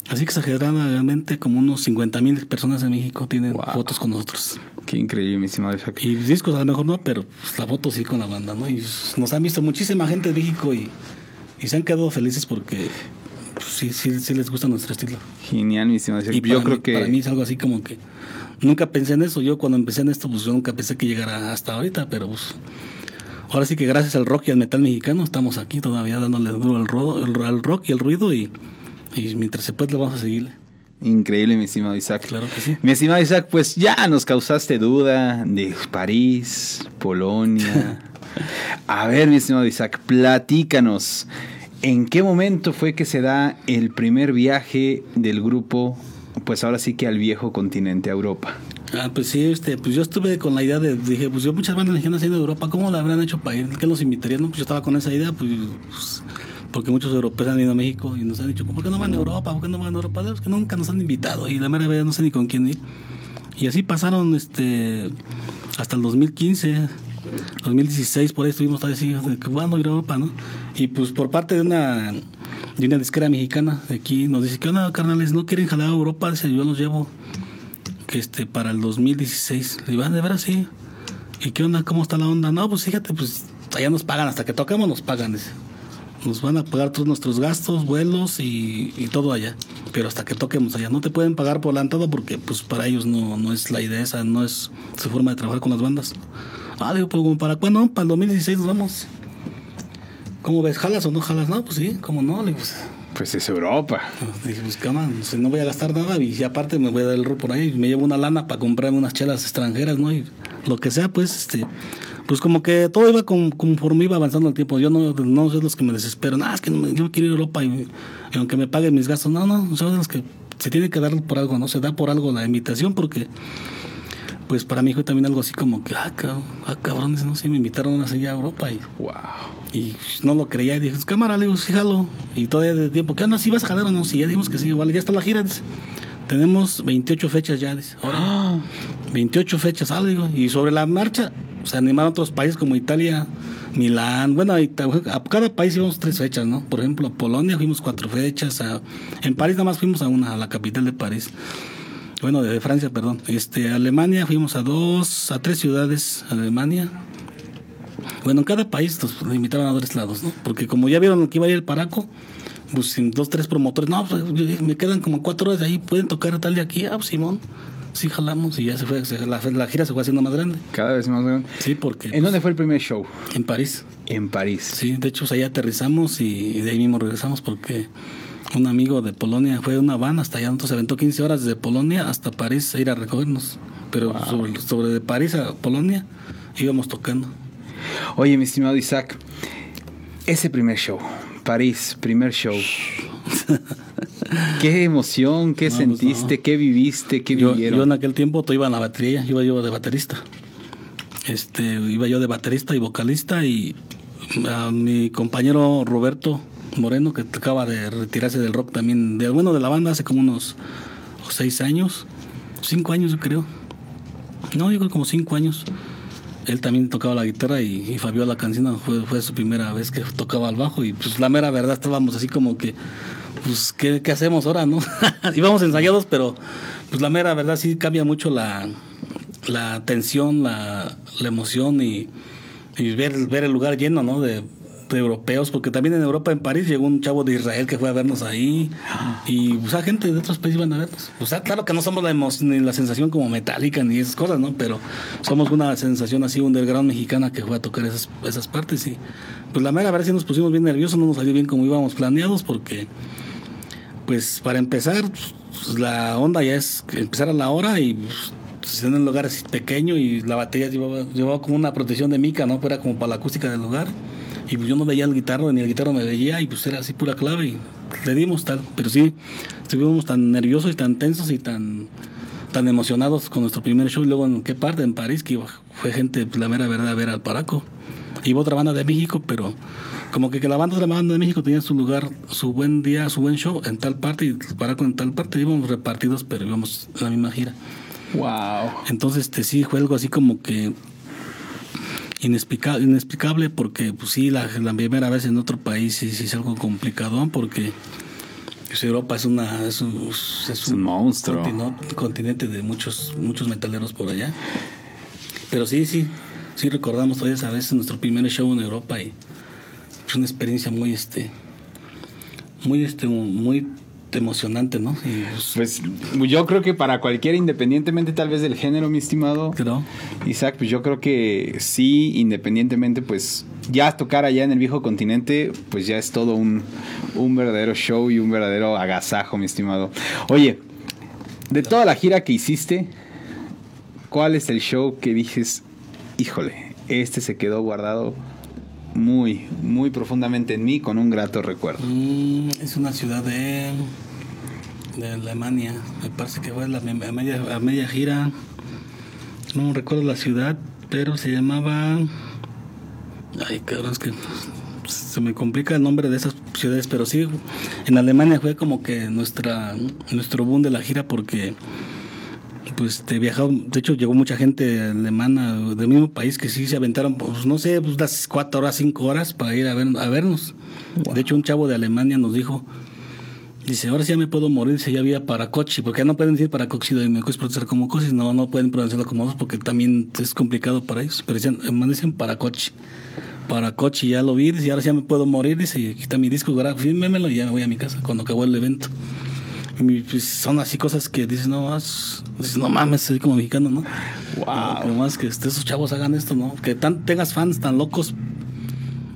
así que exageradamente, como unos 50 mil personas en México tienen Wow. fotos con nosotros. Qué increíble, mi estimado Isaac. Y discos a lo mejor no, pero pues, la foto sí con la banda, ¿no? Y pues, nos han visto muchísima gente de México y, y se han quedado felices porque pues, sí, sí, sí les gusta nuestro estilo. Genial, mi estimado. Y Yo creo mí- que Para mí es algo así como que nunca pensé en eso. Yo cuando empecé en esto, pues yo nunca pensé que llegara hasta ahorita, pero pues ahora sí que gracias al rock y al metal mexicano estamos aquí todavía dándole duro al, ro- al- al rock y al ruido y, y mientras se puede le vamos a seguirle. increíble, mi estimado Isaac. Claro que sí. Mi estimado Isaac, pues ya nos causaste duda de París, Polonia. A ver, mi estimado Isaac, platícanos. ¿En qué momento fue que se da el primer viaje del grupo, pues ahora sí que al viejo continente, a Europa? Ah, pues sí, este, pues yo estuve con la idea de, dije, pues yo muchas bandas mexicanas han ido a Europa, ¿cómo la habrán hecho para ir? ¿Qué los invitarían? Pues yo estaba con esa idea, pues, pues, porque muchos europeos han ido a México y nos han dicho, ¿por qué no van a Europa? ¿Por qué no van a Europa? Es nunca nos han invitado y la mera verdad no sé ni con quién ir. Y así pasaron, este, hasta el 2015, 2016, por ahí estuvimos todavía así, que, ¿cuándo ir a Europa, no? Y pues por parte de una, de disquera mexicana de aquí, nos dice, ¿qué onda, carnales? ¿No quieren jalar a Europa? Dice, yo los llevo que este para el 2016. Le digo, ah, de veras sí. ¿Y qué onda? ¿Cómo está la onda? No, pues fíjate, pues allá nos pagan, hasta que tocamos nos pagan. Nos van a pagar todos nuestros gastos, vuelos y, y todo allá. Pero hasta que toquemos allá. No te pueden pagar por adelantado porque pues para ellos no, no es la idea esa, no es su forma de trabajar con las bandas. Ah, digo, pues ¿como ¿para cuándo? Para el 2016 nos vamos. ¿Cómo ves? ¿Jalas o no jalas? No, pues sí, ¿cómo no? Le pues, Pues es Europa. Dije, pues cama, no, no voy a gastar nada y aparte me voy a dar el rol por ahí y me llevo una lana para comprarme unas chelas extranjeras, ¿no? Y lo que sea, pues, este, pues como que todo iba con- conforme iba avanzando el tiempo. Yo no, no soy de los que me desespero, nada, es que no yo quiero ir a Europa y, y aunque me paguen mis gastos, no, no, soy de los que se tiene que dar por algo, ¿no? Se da por algo la invitación porque, pues para mí fue también algo así como que, ah, cabrón, ah, cabrones, no sé, me invitaron a ir a Europa y Wow. y no lo creía y dije, "Pues, cámara, le digo, sí, jalo. Y todavía de tiempo, ¿qué onda? ¿Sí vas a jalar o no? Sí, ya dijimos que sí, vale, ya está la gira. dice. Tenemos 28 fechas ya, dice. Ahora, 28 fechas, ah, digo. Y sobre la marcha, se animaron otros países como Italia, Milán. Bueno, a cada país íbamos tres fechas, ¿no? Por ejemplo, a Polonia fuimos cuatro fechas. a- en París nada más fuimos a una, a la capital de París. Bueno, de Francia, perdón. Este, Alemania fuimos a dos, a tres ciudades, Alemania, bueno, en cada país nos limitaban a tres lados, ¿no? Porque como ya vieron que iba a ir el Paraco, pues sin dos, tres promotores, no, pues me quedan como cuatro horas de ahí, pueden tocar tal de aquí, ah, pues, Simón, sí jalamos y ya se fue, se- la, la gira se fue haciendo más grande. Cada vez más grande. Sí, porque ¿En dónde fue el primer show? en París. En París. Sí, de hecho, pues, ahí aterrizamos y, y de ahí mismo regresamos porque un amigo de Polonia fue una van hasta allá, entonces se aventó 15 horas desde Polonia hasta París a ir a recogernos. Pero sobre, sobre de París a Polonia íbamos tocando. Oye, mi estimado Isaac, ese primer show, París, primer show. ¿Qué emoción, qué No, pues, sentiste, no. qué viviste, qué yo, vivieron? yo en aquel tiempo to- iba en la batería, iba yo de baterista. Este, iba yo de baterista y vocalista y a mi compañero Roberto Moreno, que acaba de retirarse del rock también, de, bueno, de la banda hace como unos seis años, cinco años yo creo. No, yo creo como cinco años. Él también tocaba la guitarra y, y Fabiola Cancina fue, fue su primera vez que tocaba el bajo y pues la mera verdad estábamos así como que, pues, ¿qué, qué hacemos ahora, no? Íbamos ensayados, pero pues la mera verdad sí cambia mucho la, la tensión, la, emoción y, ver, ver el lugar lleno, ¿no? De europeos, porque también en Europa, en París, llegó un chavo de Israel que fue a vernos ahí y o sea, gente de otros países iban a vernos. O sea, claro que no somos la, ni la sensación como metálica ni esas cosas, ¿no? Pero somos una sensación así underground mexicana que fue a tocar esas, esas partes y pues la mera verdad sí nos pusimos bien nerviosos, no nos salió bien como íbamos planeados porque pues para empezar, pues, la onda ya es que empezar a la hora y pues, pues, en un lugar así pequeño y la batería llevaba, llevaba como una protección de mica, ¿no? Era como para la acústica del lugar. Y pues yo no veía el guitarro, ni el guitarro me veía, y pues era así pura clave, y le dimos tal. Pero sí, estuvimos tan nerviosos y tan tensos y tan, tan emocionados con nuestro primer show. Y luego, ¿en qué parte? En París, que fue gente, pues, la mera verdad, a ver al Paraco. Iba otra banda de México, pero como que, que la banda de la banda de México tenía su lugar, su buen día, su buen show en tal parte y el Paraco en tal parte. Íbamos repartidos, pero íbamos en la misma gira. Wow. Entonces, este sí fue algo así como que inexplicable, inexplicable porque pues sí, la, la primera vez en otro país sí, sí es algo complicado porque pues, Europa es una es un, es un monstruo. Continente, continente de muchos muchos metaleros por allá. Pero sí, sí, sí recordamos todavía esa vez nuestro primer show en Europa y es una experiencia muy este muy este muy emocionante, ¿no? Y, pues, pues yo creo que para cualquiera, independientemente tal vez del género, mi estimado ¿no? Isaac, pues yo creo que sí, independientemente, pues ya tocar allá en el viejo continente, pues ya es todo un, un verdadero show y un verdadero agasajo, mi estimado. Oye, de toda la gira que hiciste, ¿cuál es el show que dices, híjole, este se quedó guardado? muy, muy profundamente en mí con un grato recuerdo. Mm, es una ciudad de, de Alemania, me parece que fue la, a, media, a media gira, no recuerdo la ciudad, pero se llamaba... Ay, cabrón, es que se me complica el nombre de esas ciudades, pero sí, en Alemania fue como que nuestra nuestro boom de la gira porque pues te viajado, de hecho llegó mucha gente alemana del mismo país que sí se aventaron, pues no sé, pues las cuatro horas, cinco horas para ir a, ver, a vernos. De hecho un chavo de Alemania nos dijo, dice, ahora sí ya me puedo morir si ya había paracochi, porque ya no pueden decir paracochi de me pronunciar como cosis, no, no pueden pronunciarlo como dos porque también es complicado para ellos, pero dicen, dicen paracochi. Paracochi, ya lo vi, y ahora sí ya me puedo morir, dice, está mi disco, fírmemelo y ya me voy a mi casa cuando acabó el evento. Pues, son así cosas que dices, no más, dices, no mames, soy como mexicano, ¿no? Wow. No, más que esos chavos hagan esto, ¿no? Que tan, tengas fans tan locos.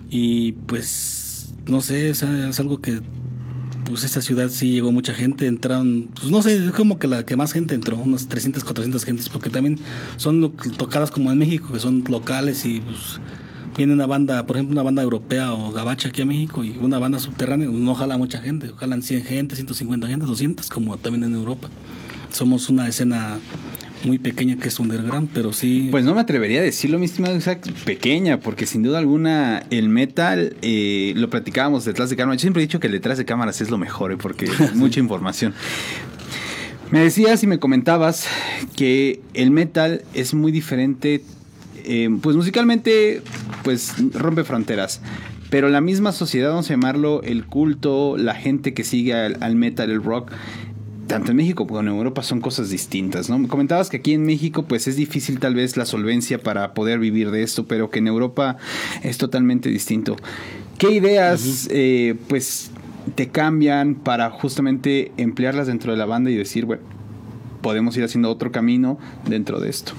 Y pues, no sé, es, algo que, pues esa ciudad sí llegó mucha gente, entraron, pues no sé, es como que la que más gente entró, unas 300, 400 gentes, porque también son tocadas como en México, que son locales y pues viene una banda, por ejemplo, una banda europea o gabacha aquí a México y una banda subterránea, no jala mucha gente, jalan 100 gente, 150 gente, 200, como también en Europa. Somos una escena muy pequeña que es underground, pero sí. Pues no me atrevería a decirlo, mi estimado Isaac, pequeña, porque sin duda alguna el metal, eh, lo platicábamos detrás de cámaras. Yo siempre he dicho que detrás de cámaras es lo mejor, eh, porque mucha información. Me decías y me comentabas que el metal es muy diferente eh, pues musicalmente, pues rompe fronteras. Pero la misma sociedad, vamos a llamarlo, el culto, la gente que sigue al, metal, el rock, tanto en México como en Europa son cosas distintas, ¿no? Me comentabas que aquí en México pues es difícil tal vez la solvencia para poder vivir de esto, pero que en Europa es totalmente distinto. ¿Qué ideas eh, pues te cambian para justamente emplearlas dentro de la banda y decir, bueno, podemos ir haciendo otro camino dentro de esto?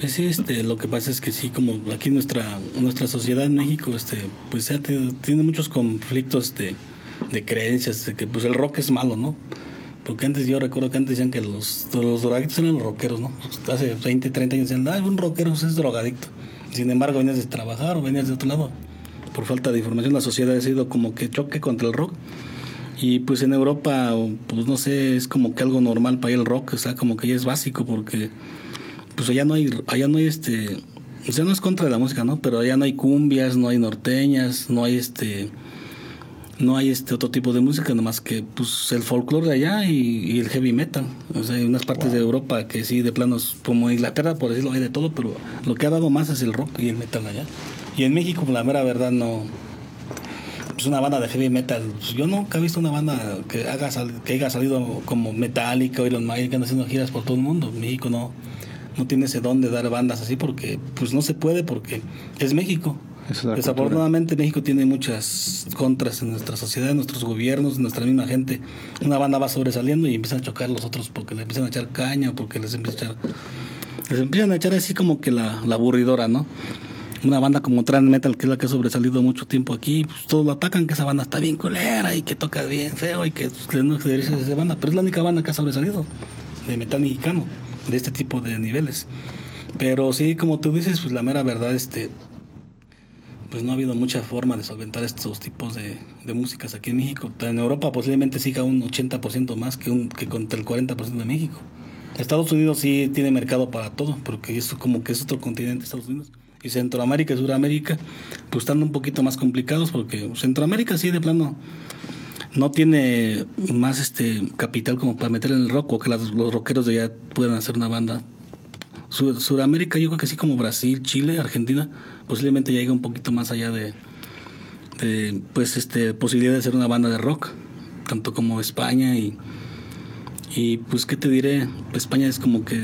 Pues sí, este, lo que pasa es que sí, como aquí nuestra nuestra sociedad en México, este, pues tiene muchos conflictos de, de creencias, de que pues el rock es malo, ¿no? Porque antes yo recuerdo que antes decían que los, los drogadictos eran los rockeros, ¿no? Hace 20, 30 años decían, ah, un rockero es drogadicto. Sin embargo, venías de trabajar o venías de otro lado. Por falta de información, la sociedad ha sido como que choque contra el rock. Y pues en Europa, pues no sé, es como que algo normal para ir el rock, o sea, como que ya es básico porque pues allá no hay, allá no hay este, o sea, no es contra la música, ¿no? Pero allá no hay cumbias, no hay norteñas, no hay este, no hay este otro tipo de música, nomás que pues el folclore de allá y, el heavy metal. O sea, hay unas partes de Europa que sí, de planos, como Inglaterra, por decirlo, hay de todo, pero lo que ha dado más es el rock y el metal allá. Y en México, pues, la mera verdad, no. Es una banda de heavy metal. Pues, yo nunca he visto una banda que, haga que haya salido como Metallica o Iron Maiden que andan haciendo giras por todo el mundo. México no no tiene ese don de dar bandas así porque pues no se puede porque es México. Desafortunadamente México tiene muchas contras en nuestra sociedad, en nuestros gobiernos, en nuestra misma gente. Una banda va sobresaliendo y empiezan a chocar los otros porque le empiezan a echar caña porque les empiezan a echar, les empiezan a echar así como que la, la aburridora, ¿no? Una banda como Trans Metal, que es la que ha sobresalido mucho tiempo aquí, pues todos lo atacan, que esa banda está bien culera y que toca bien feo y que pues, no se dirige esa banda, pero es la única banda que ha sobresalido de metal mexicano de este tipo de niveles. Pero sí, como tú dices, pues la mera verdad, este, pues no ha habido mucha forma de solventar estos tipos de, de músicas aquí en México. En Europa posiblemente siga un 80% más que, un, que contra el 40% de México. Estados Unidos sí tiene mercado para todo, porque eso como que es otro continente, Estados Unidos. Y Centroamérica y Suramérica, pues están un poquito más complicados, porque Centroamérica sí de plano no tiene más este capital como para meter en el rock o que los rockeros de allá puedan hacer una banda. Sur, Suramérica yo creo que sí como Brasil, Chile, Argentina, posiblemente llega un poquito más allá de, pues este posibilidad de hacer una banda de rock, tanto como España y y pues, ¿qué te diré? España es como que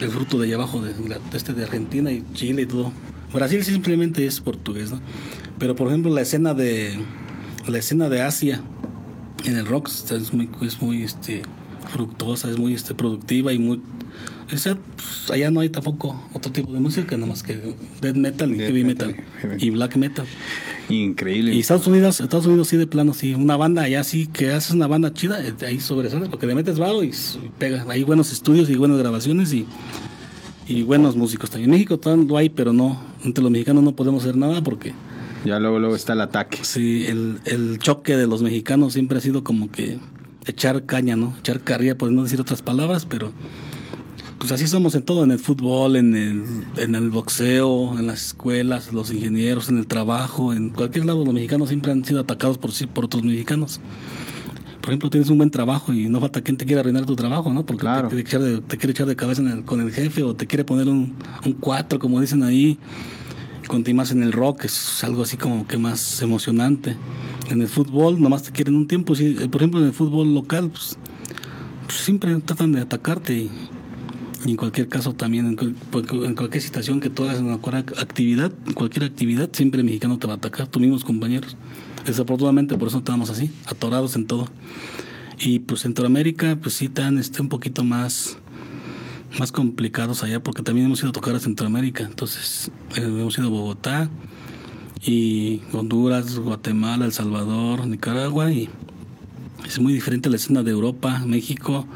el fruto de allá abajo, de, este de Argentina y Chile y todo. Brasil simplemente es portugués, ¿no? Pero, por ejemplo, la escena de la escena de Asia en el rock es muy, es muy este, fructuosa, es muy este, productiva y muy... pues, allá no hay tampoco otro tipo de música, nada más que death metal y heavy metal, y black metal. Increíble. Y Estados Unidos, Estados Unidos sí de plano, sí, una banda allá sí que haces una banda chida, eh, ahí sobresale, porque le metes vado y pega. Hay buenos estudios y buenas grabaciones y, y buenos músicos también. En México todavía hay, pero no, entre los mexicanos no podemos hacer nada porque... Ya luego, luego está el ataque. Sí, el, el choque de los mexicanos siempre ha sido como que echar caña, ¿no? Echar carrilla, por no decir otras palabras, pero pues así somos en todo, en el fútbol, en el, en el boxeo, en las escuelas, los ingenieros, en el trabajo, en cualquier lado los mexicanos siempre han sido atacados por, por otros mexicanos. Por ejemplo, tienes un buen trabajo y no falta quien te quiera arruinar tu trabajo, ¿no? Porque claro. te, quiere echar de, cabeza con el jefe o te quiere poner un, un cuatro, como dicen ahí. Continuas en el rock, es algo así como que más emocionante. En el fútbol, nomás te quieren un tiempo. Sí, por ejemplo, en el fútbol local, pues, pues siempre tratan de atacarte y y en cualquier caso también, en, en, cualquier situación que tú hagas en cualquier actividad, cualquier actividad, siempre el mexicano te va a atacar, tus mismos compañeros. Desafortunadamente por eso estamos así, atorados en todo. Y pues Centroamérica, pues sí están este, un poquito más, más complicados allá, porque también hemos ido a tocar a Centroamérica. Entonces, eh, hemos ido a Bogotá y Honduras, Guatemala, El Salvador, Nicaragua, y es muy diferente la escena de Europa, México,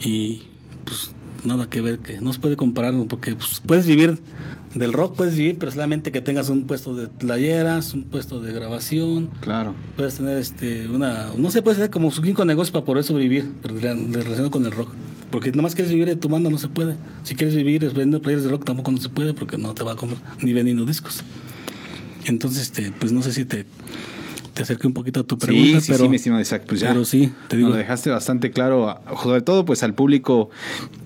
y pues nada que ver, que no se puede comparar, porque pues, puedes vivir del rock, puedes vivir, pero solamente que tengas un puesto de playeras, un puesto de grabación. Claro. Puedes tener este una, no sé, puede ser como su cinco negocios para poder sobrevivir, pero relacionado con el rock. Porque nomás quieres vivir de tu banda, no se puede. Si quieres vivir vendiendo playeras de rock, tampoco no se puede, porque no te va a comer, ni vendiendo discos. Entonces, este, pues no sé si te te acerqué un poquito a tu pregunta. Sí, sí, pero, sí, mi estimado Isaac, pues ya. Pero sí, te digo. Lo dejaste bastante claro, sobre todo pues al público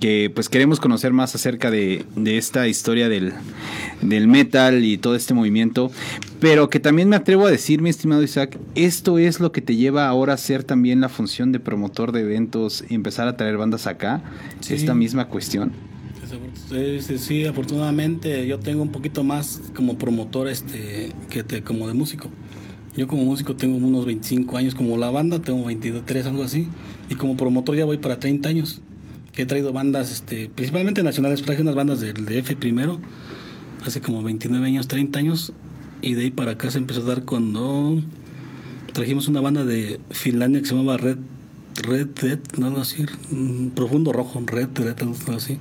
que pues queremos conocer más acerca de, de esta historia del, del metal y todo este movimiento. Pero que también me atrevo a decir, mi estimado Isaac, esto es lo que te lleva ahora a ser también la función de promotor de eventos y empezar a traer bandas acá. Sí. Esta misma cuestión. Sí, sí, afortunadamente yo tengo un poquito más como promotor este que te, como de músico. Yo como músico tengo unos 25 años, como la banda tengo 23, algo así. Y como promotor ya voy para 30 años. Que he traído bandas, este, principalmente nacionales, traje unas bandas del DF primero, hace como 29 años, 30 años. Y de ahí para acá se empezó a dar cuando trajimos una banda de Finlandia que se llamaba Red, Red Dead, no algo así, Profundo Rojo, Red Dead, algo así.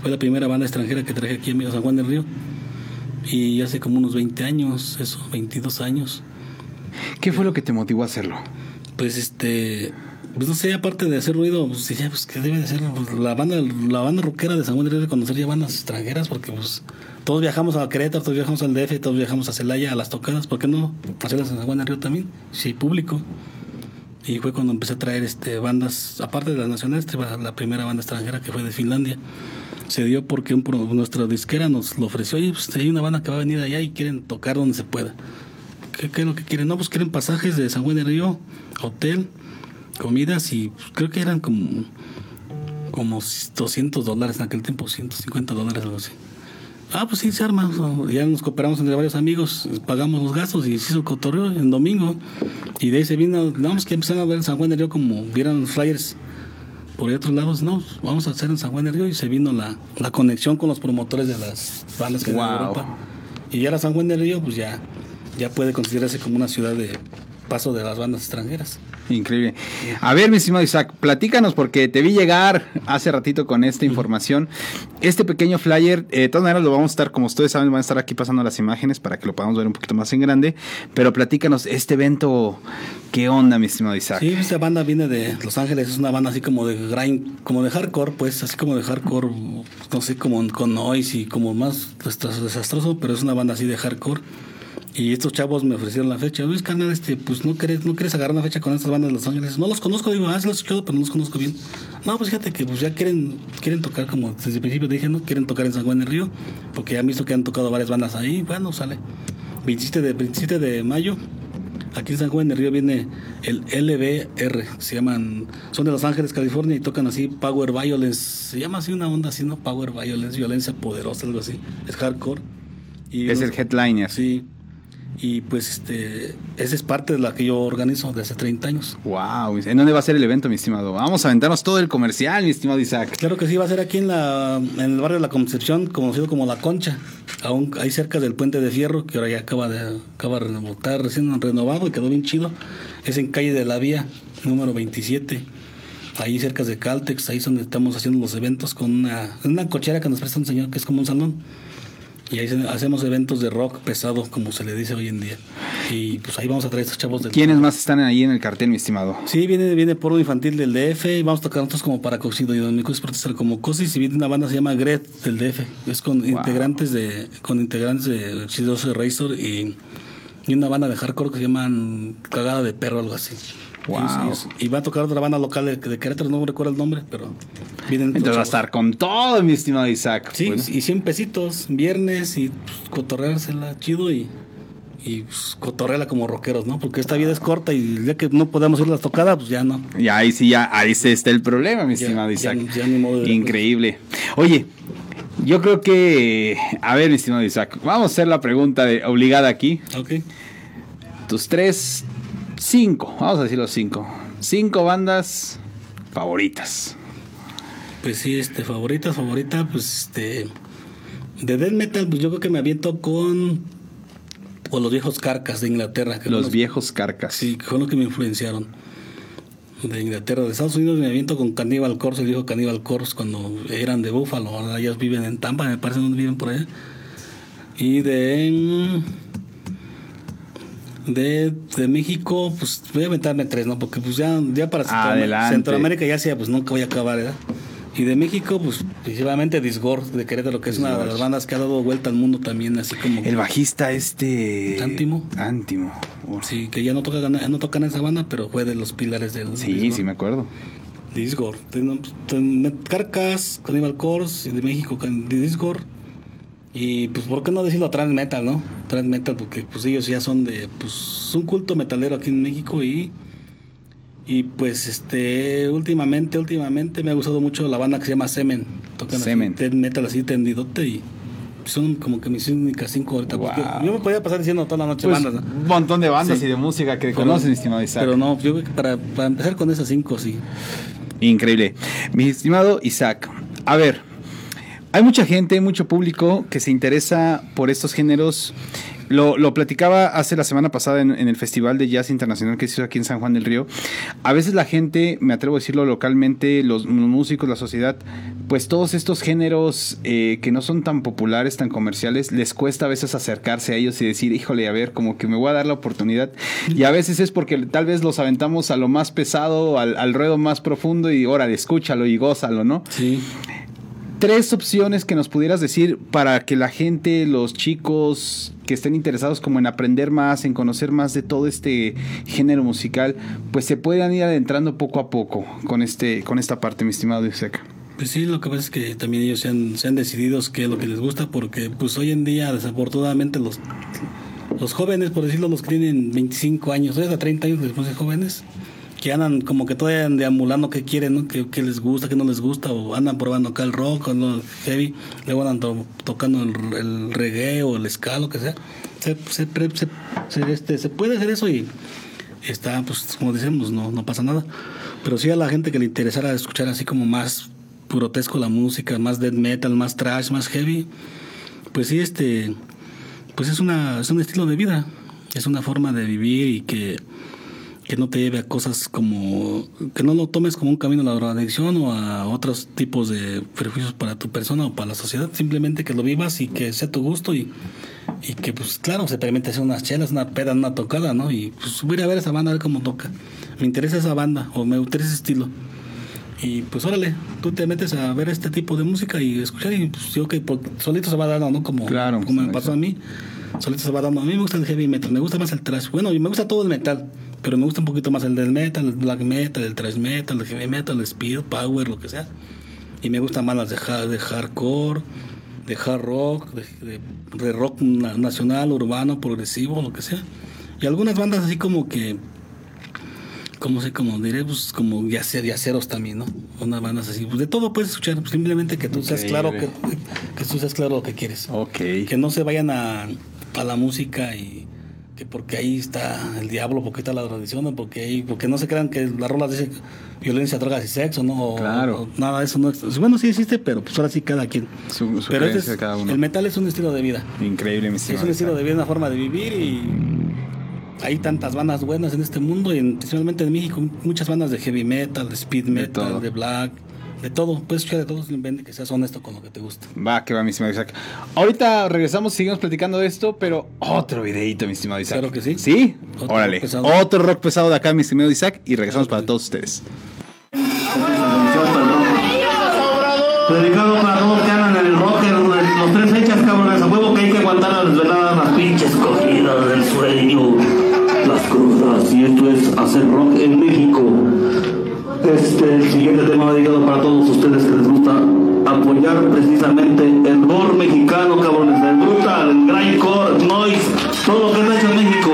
Fue la primera banda extranjera que traje aquí en San Juan del Río. Y hace como unos 20 años, eso, 22 años. ¿Qué fue lo que te motivó a hacerlo? Pues este, pues no sé, aparte de hacer ruido, pues pues que debe de ser pues, la banda, la banda rockera de San Juan debe conocer ya bandas extranjeras, porque pues todos viajamos a Querétaro, todos viajamos al DF, todos viajamos a Celaya, a las tocadas, ¿por qué no hacerlas en San Juan del Río también? Si público. Y fue cuando empecé a traer este bandas, aparte de las nacionales, la primera banda extranjera que fue de Finlandia. Se dio porque un, nuestra disquera nos lo ofreció, oye, pues hay una banda que va a venir allá y quieren tocar donde se pueda. ¿Qué, ¿Qué, es lo que quieren? No, pues quieren pasajes de San Juan del Río, hotel, comidas y pues, creo que eran como, como 200 dólares en aquel tiempo, 150 dólares, algo así. Ah, pues sí, se arma. Ya nos cooperamos entre varios amigos, pagamos los gastos y se hizo el cotorreo en domingo. Y de ahí se vino, vamos que empezaron a ver en San Juan del Río como vieran los flyers por otros lados. No, vamos a hacer en San Juan del Río y se vino la, la conexión con los promotores de las bandas que Wow. en Europa. Y ya era San Juan del Río, pues ya, ya puede considerarse como una ciudad de paso de las bandas extranjeras. Increíble. A ver, mi estimado Isaac, platícanos porque te vi llegar hace ratito con esta información. Este pequeño flyer, eh, de todas maneras lo vamos a estar, como ustedes saben, van a estar aquí pasando las imágenes para que lo podamos ver un poquito más en grande. Pero platícanos, este evento, ¿qué onda, mi estimado Isaac? Sí, esta banda viene de Los Ángeles, es una banda así como de grind, como de hardcore, pues, así como de hardcore, no sé, como con noise y como más desastroso, pero es una banda así de hardcore. Y estos chavos me ofrecieron la fecha. Luis carnal, este, pues no quieres, no quieres agarrar una fecha con estas bandas de Los Ángeles. No los conozco, digo, ah, sí los escuchado, pero no los conozco bien. No, pues fíjate que pues ya quieren, quieren tocar como desde el principio dije, ¿no? Quieren tocar en San Juan del Río, porque ya han visto que han tocado varias bandas ahí. Bueno, sale. 27 de, 27 de mayo, aquí en San Juan del Río viene el LBR, se llaman, son de Los Ángeles, California, y tocan así Power Violence, se llama así una onda así, ¿no? Power Violence, violencia poderosa, algo así, es hardcore. Y es el headliner. Sí, y pues este esa es parte de la que yo organizo desde hace 30 años. Wow, ¿en dónde va a ser el evento, mi estimado? Vamos a aventarnos todo el comercial, mi estimado Isaac. Claro que sí, va a ser aquí en la en el barrio de la Concepción, conocido como La Concha, aún ahí cerca del puente de Fierro, que ahora ya acaba de acaba de estar recién renovado y quedó bien chido. Es en calle de la Vía, número 27. Ahí cerca de Caltex, ahí es donde estamos haciendo los eventos con una, una cochera que nos presta un señor que es como un salón y ahí hacemos eventos de rock pesado, como se le dice hoy en día. Y pues ahí vamos a traer a estos chavos del. ¿Quiénes más están ahí en el cartel, mi estimado? Sí, viene, viene por un infantil del DF, y vamos a tocar nosotros como para Cocido y Don protestar como Cosis, y viene una banda que se llama Gret del DF. Es con integrantes de con integrantes de Chidoso Razor y, y una banda de hardcore que se llaman Cagada de Perro, algo así. Wow. Y, va a tocar otra banda local de, de, Querétaro, no recuerdo el nombre, pero vienen. Entonces va a estar con todo, mi estimado Isaac. Sí, pues. y 100 pesitos, viernes, y pues, cotorreársela chido y, y pues, cotorreala como rockeros, ¿no? Porque esta vida es corta y ya que no podemos ir a la tocada, pues ya no. Y ahí sí, ya, ahí se está el problema, mi estimado Isaac. Increíble. Oye, yo creo que, a ver, estimado Isaac, vamos a hacer la pregunta de, obligada aquí. Ok. Tus tres cinco, vamos a decirlo cinco. Cinco bandas favoritas. Pues sí, este, favoritas, favorita, pues este. De death metal, pues yo creo que me aviento con. O los viejos carcas de Inglaterra. Que los, viejos carcas. Sí, que los que me influenciaron. De Inglaterra, de Estados Unidos me aviento con Cannibal Corpse, el viejo Cannibal Corpse, cuando eran de Buffalo. Ahora ellos viven en Tampa, me parece, donde viven por allá. Y de de, de, México, pues voy a aventarme tres, ¿no? Porque pues ya, ya para Centroamérica, ya sea, pues nunca voy a acabar, ¿verdad? Y de México, pues principalmente Disgor de Querétaro, que es una de las bandas que ha dado vuelta al mundo también, así como... El bajista este... Ántimo. Ántimo. Sí, que ya no toca no tocan esa banda, pero fue de los pilares del... Sí, sí me acuerdo. Disgor. Carcas, Cannibal Corps, y de México, Disgor. Y pues, ¿por qué no decirlo trans metal, no? Trans metal, porque pues ellos ya son de, pues, un culto metalero aquí en México y. Y pues, este, últimamente, últimamente me ha gustado mucho la banda que se llama Semen. Tocan Semen. metal así tendidote y son como que mis únicas cinco ahorita. Yo me podía pasar diciendo toda la noche pues, bandas. Un montón de bandas y de música que conocen, estimado Isaac. Pero no, yo creo que para, para empezar con esas cinco, sí. Increíble. Mi estimado Isaac, a ver, hay mucha gente, mucho público que se interesa por estos géneros. Lo, lo platicaba hace la semana pasada en, el Festival de Jazz Internacional que se hizo aquí en San Juan del Río. A veces la gente, me atrevo a decirlo localmente, los, músicos, la sociedad, pues todos estos géneros eh, que no son tan populares, tan comerciales, les cuesta a veces acercarse a ellos y decir, híjole, a ver, como que me voy a dar la oportunidad. Y a veces es porque tal vez los aventamos a lo más pesado, al, al ruedo más profundo y órale, escúchalo y gózalo, ¿no? Sí tres opciones que nos pudieras decir para que la gente, los chicos que estén interesados como en aprender más, en conocer más de todo este género musical, pues se puedan ir adentrando poco a poco con este con esta parte, mi estimado Isaac. Pues sí, lo que pasa es que también ellos se han, se decidido qué es lo que les gusta, porque pues hoy en día desafortunadamente los, los jóvenes, por decirlo, los que tienen 25 años, o 30 años después de jóvenes, que andan como que todavía deambulando qué quieren, ¿no? ¿Qué, les gusta, qué no les gusta, o andan probando acá el rock, o el heavy, luego andan tocando el, reggae o el ska, lo que sea. Se, este, puede hacer eso y está, pues como decimos, no, no pasa nada. Pero sí a la gente que le interesara escuchar así como más grotesco la música, más death metal, más trash, más heavy, pues sí, este, pues es, una, es un estilo de vida, es una forma de vivir y que que no te lleve a cosas como que no lo tomes como un camino a la drogadicción o a otros tipos de perjuicios para tu persona o para la sociedad, simplemente que lo vivas y que sea tu gusto y, y que pues claro, se permite hacer unas chelas, una peda, una tocada, ¿no? Y pues voy a ver esa banda a ver cómo toca. Me interesa esa banda o me interesa ese estilo. Y pues órale, tú te metes a ver este tipo de música y escuchar y pues yo que solito se va dando, ¿no? Como, Claro, como me pasó a mí, solito se va dando. A mí me gusta el heavy metal, me gusta más el thrash. Bueno, y me gusta todo el metal, pero me gusta un poquito más el del metal, el black metal, el thrash metal, el heavy metal, el speed, power, lo que sea. Y me gustan más las de, ha- de hardcore, de hard rock, de, de- de rock na- nacional, urbano, progresivo, lo que sea. Y algunas bandas así como que como sé, como diré, pues como yacer, yaceros también, ¿no? Unas bandas así, pues de todo puedes escuchar, simplemente que tú seas claro que, que tú seas claro lo que quieres. Ok. Que no se vayan a, a la música y que porque ahí está el diablo, porque está la tradición, porque ahí, porque no se crean que la rola dice violencia, drogas y sexo, ¿no? O- Claro. o nada de eso no existe. Bueno, sí existe, pero pues ahora sí cada quien. Su, su pero este es- cada uno. el metal es un estilo de vida. Increíble, mi Es un estilo de vida, una forma de vivir y hay tantas bandas buenas en este mundo y en- principalmente en México muchas bandas de heavy metal, de speed metal, de, black, de todo. Puedes escuchar de todo simplemente que seas honesto con lo que te gusta. Va, que va, mi estimado Isaac. Ahorita regresamos, seguimos platicando de esto, pero otro videito, mi estimado Isaac. Claro que sí. ¿Sí? Otro Órale. rock pesado. Otro rock pesado de acá, mi estimado Isaac, y regresamos Claro para todos ustedes. Dedicado para todos que andan en el rocker, los tres fechas, cabrones, a huevo que hay que aguantar las desveladas, las pinches cogidas del sueño, las crudas, y esto es hacer rock en México. Este, el siguiente tema dedicado para todos ustedes que les gusta apoyar precisamente el rock mexicano, cabrones, el brutal, el grindcore, noise, todo lo que hecho en México.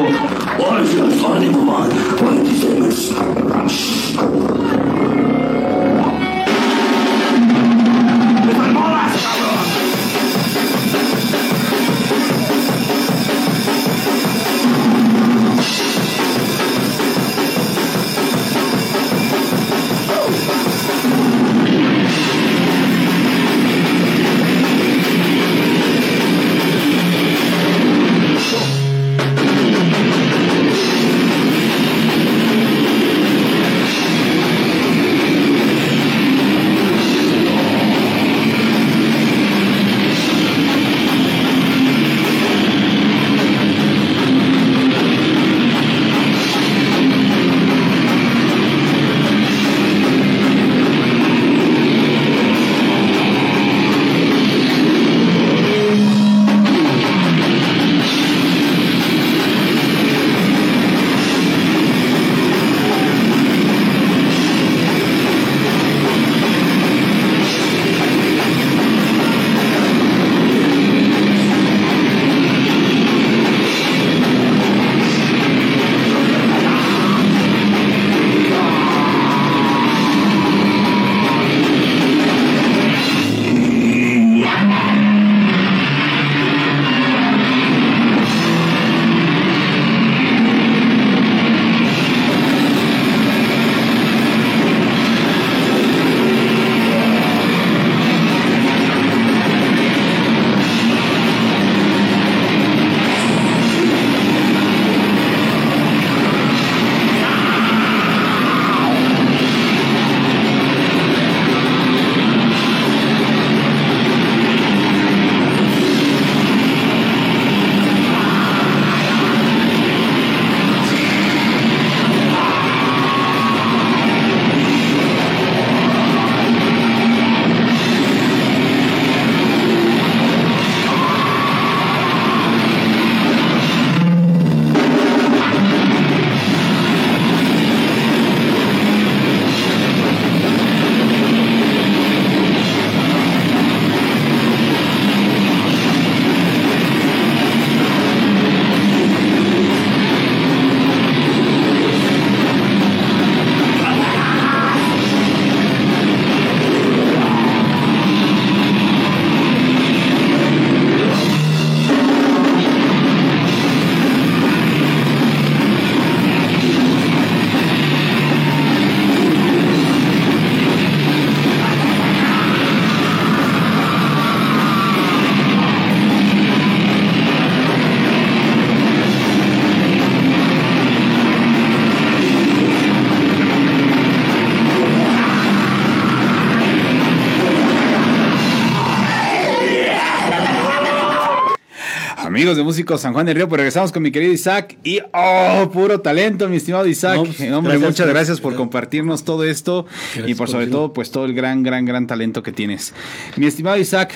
Amigos de Músicos San Juan del Río, pues regresamos con mi querido Isaac. Y, oh, puro talento, mi estimado Isaac. No, pues, Hombre, gracias, muchas gracias. por compartirnos todo esto Gracias y por sobre todo, pues todo el gran, gran, gran talento que tienes. Mi estimado Isaac,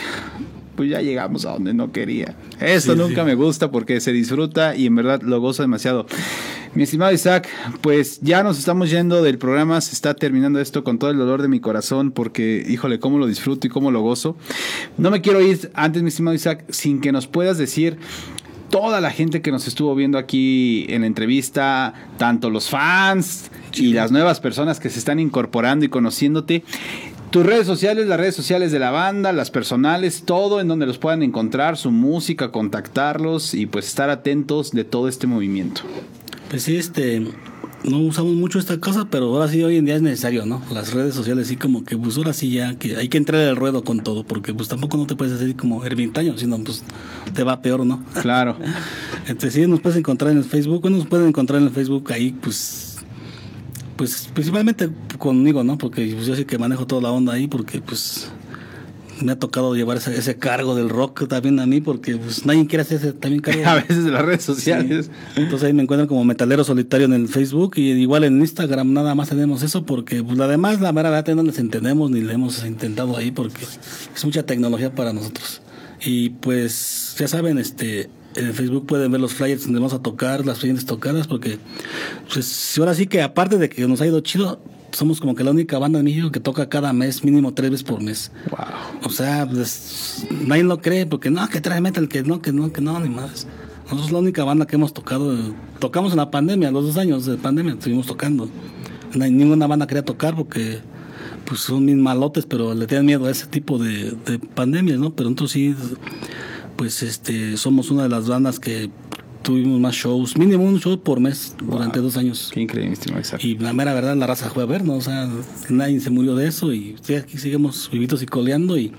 pues ya llegamos a donde no quería. Esto Sí, nunca sí. me gusta porque se disfruta y en verdad lo gozo demasiado. Mi estimado Isaac, pues ya nos estamos yendo del programa, se está terminando esto con todo el dolor de mi corazón porque, híjole, cómo lo disfruto y cómo lo gozo. No me quiero ir antes, mi estimado Isaac, sin que nos puedas decir toda la gente que nos estuvo viendo aquí en la entrevista, tanto los fans y las nuevas personas que se están incorporando y conociéndote. Tus redes sociales, las redes sociales de la banda, las personales, todo en donde los puedan encontrar, su música, contactarlos y pues estar atentos de todo este movimiento. Pues sí, este, no usamos mucho esta cosa, pero ahora sí hoy en día es necesario, ¿no? Las redes sociales sí como que, pues ahora sí ya, que hay que entrar al ruedo con todo, porque pues tampoco no te puedes hacer como ermitaño, sino pues te va peor, ¿no? Claro. Entonces sí, nos puedes encontrar en el Facebook, bueno, nos pueden encontrar en el Facebook ahí, pues, pues principalmente conmigo, ¿no? Porque pues, yo sí que manejo toda la onda ahí, porque pues me ha tocado llevar ese, ese cargo del rock también a mí, porque pues nadie quiere hacer ese también cargo. A veces de las redes sociales. Entonces ahí me encuentran como Metalero Solitario en el Facebook y igual en Instagram nada más tenemos eso porque pues, además la verdad no les entendemos ni le hemos intentado ahí porque es mucha tecnología para nosotros. Y pues ya saben, este en Facebook pueden ver los flyers donde vamos a tocar, las siguientes tocadas, porque pues ahora sí que aparte de que nos ha ido chido, somos como que la única banda en México que toca cada mes, mínimo tres veces por mes. Wow. O sea, pues, nadie lo cree porque no, que trae metal, que no, que no, que no, ni más. Nosotros la única banda que hemos tocado, tocamos en la pandemia, los dos años de pandemia estuvimos tocando. No ninguna banda quería tocar porque pues son mis malotes, pero le tienen miedo a ese tipo de, de pandemias, ¿no? Pero nosotros sí, pues este, somos una de las bandas que tuvimos más shows, mínimo un show por mes durante dos años. Qué increíble, Isaac. Y la mera verdad, la raza fue a vernos, o sea, nadie se murió de eso y aquí seguimos vivitos y coleando y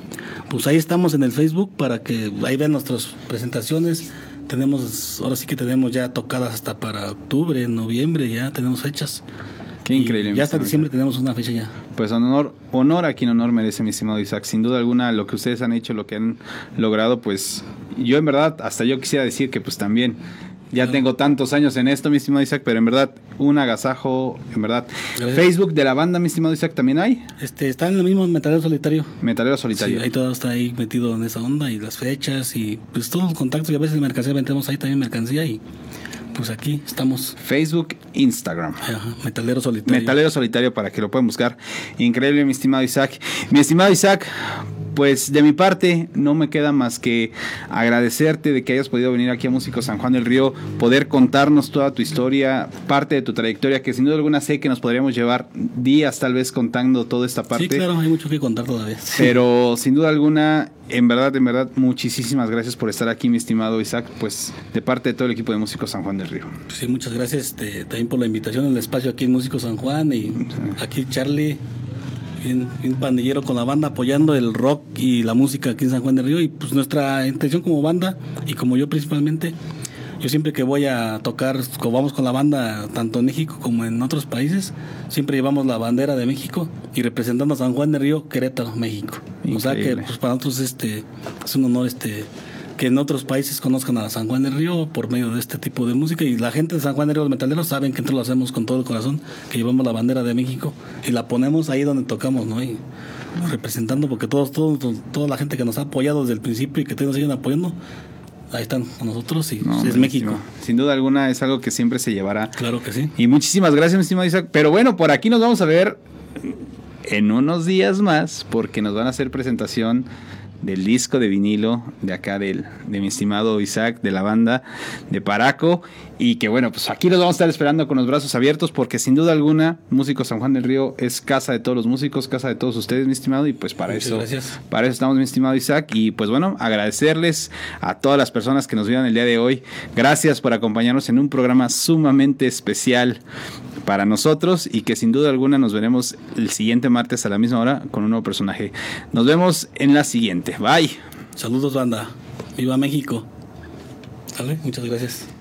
pues ahí estamos en el Facebook para que ahí vean nuestras presentaciones. Tenemos, ahora sí que tenemos ya tocadas hasta para octubre, noviembre, ya tenemos fechas. Qué increíble. Ya hasta diciembre tenemos una fecha ya. Pues honor, honor a quien honor merece, mi estimado Isaac. Sin duda alguna, lo que ustedes han hecho, lo que han logrado, pues yo en verdad, hasta yo quisiera decir que pues también ya tengo tantos años en esto, mi estimado Isaac, pero en verdad, un agasajo, en verdad. Gracias. Facebook de la banda, mi estimado Isaac, también hay. Este, está en el mismo metalero solitario. Metalero Sí, Solitario. ahí todo está ahí metido en esa onda y las fechas y pues todos los contactos y a veces mercancía vendemos ahí también mercancía y pues aquí estamos. Facebook, Instagram. Ajá, metalero solitario. Metalero Solitario para que lo puedan buscar. Increíble, mi estimado Isaac. Mi estimado Isaac, pues de mi parte no me queda más que agradecerte de que hayas podido venir aquí a Músico San Juan del Río, poder contarnos toda tu historia, parte de tu trayectoria, que sin duda alguna sé que nos podríamos llevar días tal vez contando toda esta parte. Sí, claro, hay mucho que contar todavía. Pero sin duda alguna, en verdad, en verdad, muchísimas gracias por estar aquí, mi estimado Isaac, pues de parte de todo el equipo de Músicos San Juan del Río. Sí, muchas gracias este, también por la invitación al espacio aquí en Músico San Juan y aquí Charlie, bien, bien pandillero con la banda apoyando el rock y la música aquí en San Juan del Río y pues nuestra intención como banda y como yo principalmente, yo siempre que voy a tocar, como vamos con la banda tanto en México como en otros países, siempre llevamos la bandera de México y representando a San Juan del Río, Querétaro, México. O sea que Increíble. pues para nosotros este es un honor este que en otros países conozcan a San Juan del Río por medio de este tipo de música y la gente de San Juan del Río los metaleros saben que nosotros lo hacemos con todo el corazón, que llevamos la bandera de México y la ponemos ahí donde tocamos, ¿no? Y representando porque todos, todos, toda la gente que nos ha apoyado desde el principio y que nos siguen apoyando, ahí están con nosotros y No, es mi México. Sin duda alguna es algo que siempre se llevará. Claro que sí. Y muchísimas gracias, mi estimado Isaac. Pero bueno, por aquí nos vamos a ver en unos días más, porque nos van a hacer presentación del disco de vinilo de acá del, de mi estimado Isaac, de la banda de Paraco. Y que bueno, pues aquí los vamos a estar esperando con los brazos abiertos, porque sin duda alguna, Músico San Juan del Río es casa de todos los músicos, casa de todos ustedes, mi estimado. Y pues para Muchas eso, gracias. para eso estamos, mi estimado Isaac. Y pues bueno, agradecerles a todas las personas que nos vieron el día de hoy. Gracias por acompañarnos en un programa sumamente especial para nosotros y que sin duda alguna nos veremos el siguiente martes a la misma hora con un nuevo personaje. Nos vemos en la siguiente. Bye. Saludos banda. Viva México. ¿Sale? Muchas gracias.